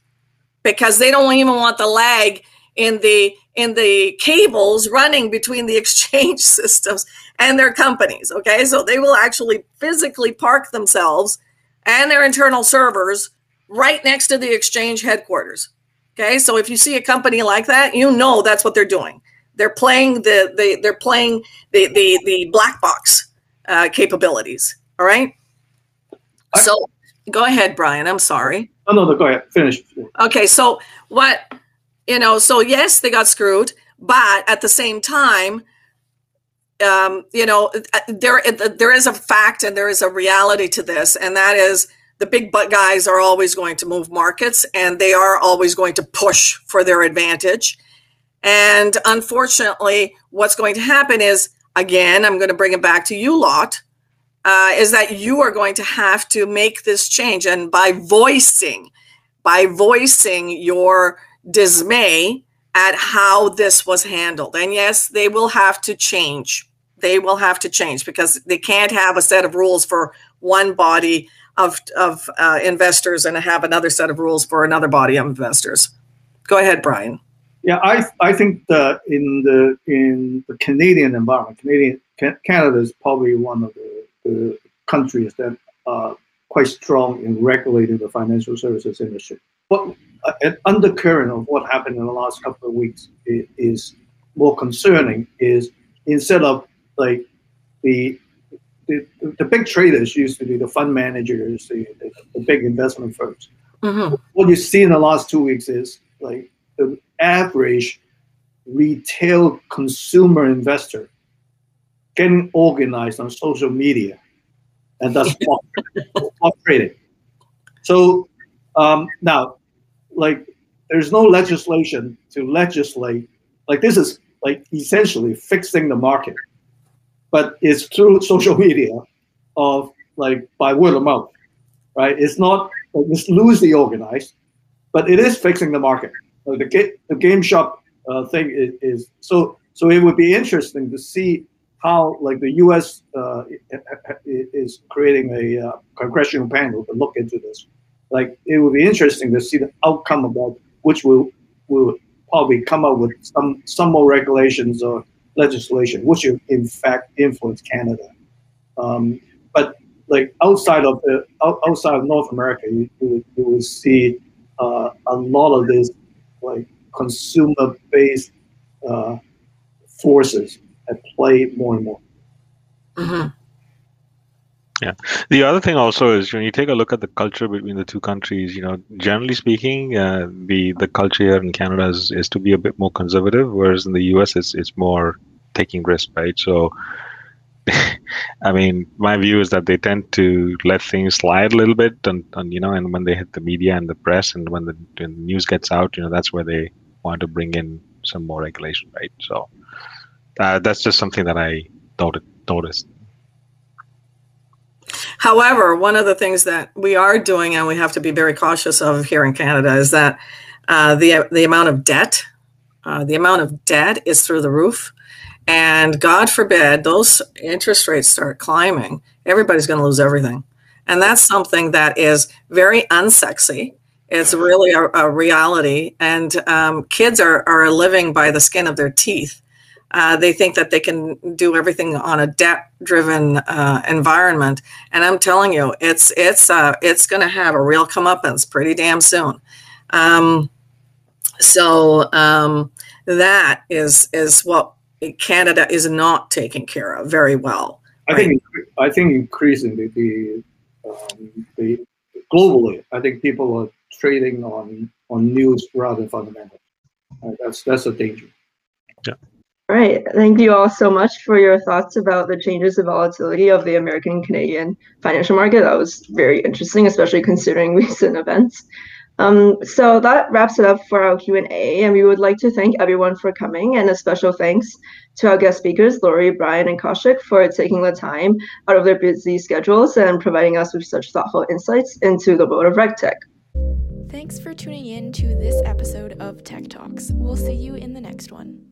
because they don't even want the lag in the in the cables running between the exchange systems and their companies. Okay, so they will actually physically park themselves and their internal servers right next to the exchange headquarters. Okay, so if you see a company like that, you know that's what they're doing. They're playing the, the they're playing the the, the black box uh, capabilities. All right. So go ahead, Brian. I'm sorry. Oh no, no, go ahead. Finish. Okay, so what you know so yes they got screwed but at the same time um, you know, there there is a fact and there is a reality to this, and that is the big guys are always going to move markets, and they are always going to push for their advantage. And unfortunately, what's going to happen is, again, I'm going to bring it back to you lot, uh, is that you are going to have to make this change, and by voicing, by voicing your dismay at how this was handled. And yes, they will have to change. They will have to change because they can't have a set of rules for one body of, of uh, investors and have another set of rules for another body of investors. Go ahead, Brian. Yeah, I, I think that in the in the Canadian environment, Canadian Canada is probably one of the, the countries that are quite strong in regulating the financial services industry. But an undercurrent of what happened in the last couple of weeks is, more concerning. Is instead of like the the, the big traders used to be the fund managers, the, the, the big investment firms. Mm-hmm. What you see in the last two weeks is like the average retail consumer investor getting organized on social media and that's trading. So um, now like there's no legislation to legislate like this is like essentially fixing the market. But it's through social media of like by word of mouth right? It's not like, it's loosely organized but it is fixing the market. The, ga- the GameStop uh, thing is, is, so so it would be interesting to see how like the us uh, is creating a uh, congressional panel to look into this like it would be interesting to see the outcome of that, which will will probably come up with some some more regulations or legislation, which will in fact influence Canada. Um, but like outside of the outside of North America, you, you, you will see uh, a lot of these like consumer based uh, forces at play more and more. Mm-hmm. Yeah. The other thing also is when you take a look at the culture between the two countries, you know, generally speaking, uh, the the culture here in Canada is, is to be a bit more conservative, whereas in the US it's it's more taking risk, right? So I mean, my view is that they tend to let things slide a little bit, and, and you know, and when they hit the media and the press, and when the, when the news gets out, you know, that's where they want to bring in some more regulation, right? So uh, that's just something that I noticed. However, one of the things that we are doing, and we have to be very cautious of here in Canada, is that uh, the the amount of debt, uh, the amount of debt is through the roof, and God forbid those interest rates start climbing, everybody's going to lose everything, and that's something that is very unsexy. It's really a, a reality, and um, kids are are living by the skin of their teeth uh, they think that they can do everything on a debt-driven uh, environment, and I'm telling you, it's it's uh, it's going to have a real comeuppance pretty damn soon. Um, so um, that is is what Canada is not taking care of very well. I think I think increasingly the, um, the globally, I think people are trading on on news rather than fundamentals. Uh, that's that's a danger. Yeah. All right. Thank you all so much for your thoughts about the changes of volatility of the American Canadian financial market. That was very interesting, especially considering recent events. Um, so that wraps it up for our Q&A, and we would like to thank everyone for coming, and a special thanks to our guest speakers, Lori, Brian, and Kaushik, for taking the time out of their busy schedules and providing us with such thoughtful insights into the world of RegTech. Thanks for tuning in to this episode of Tech Talks. We'll see you in the next one.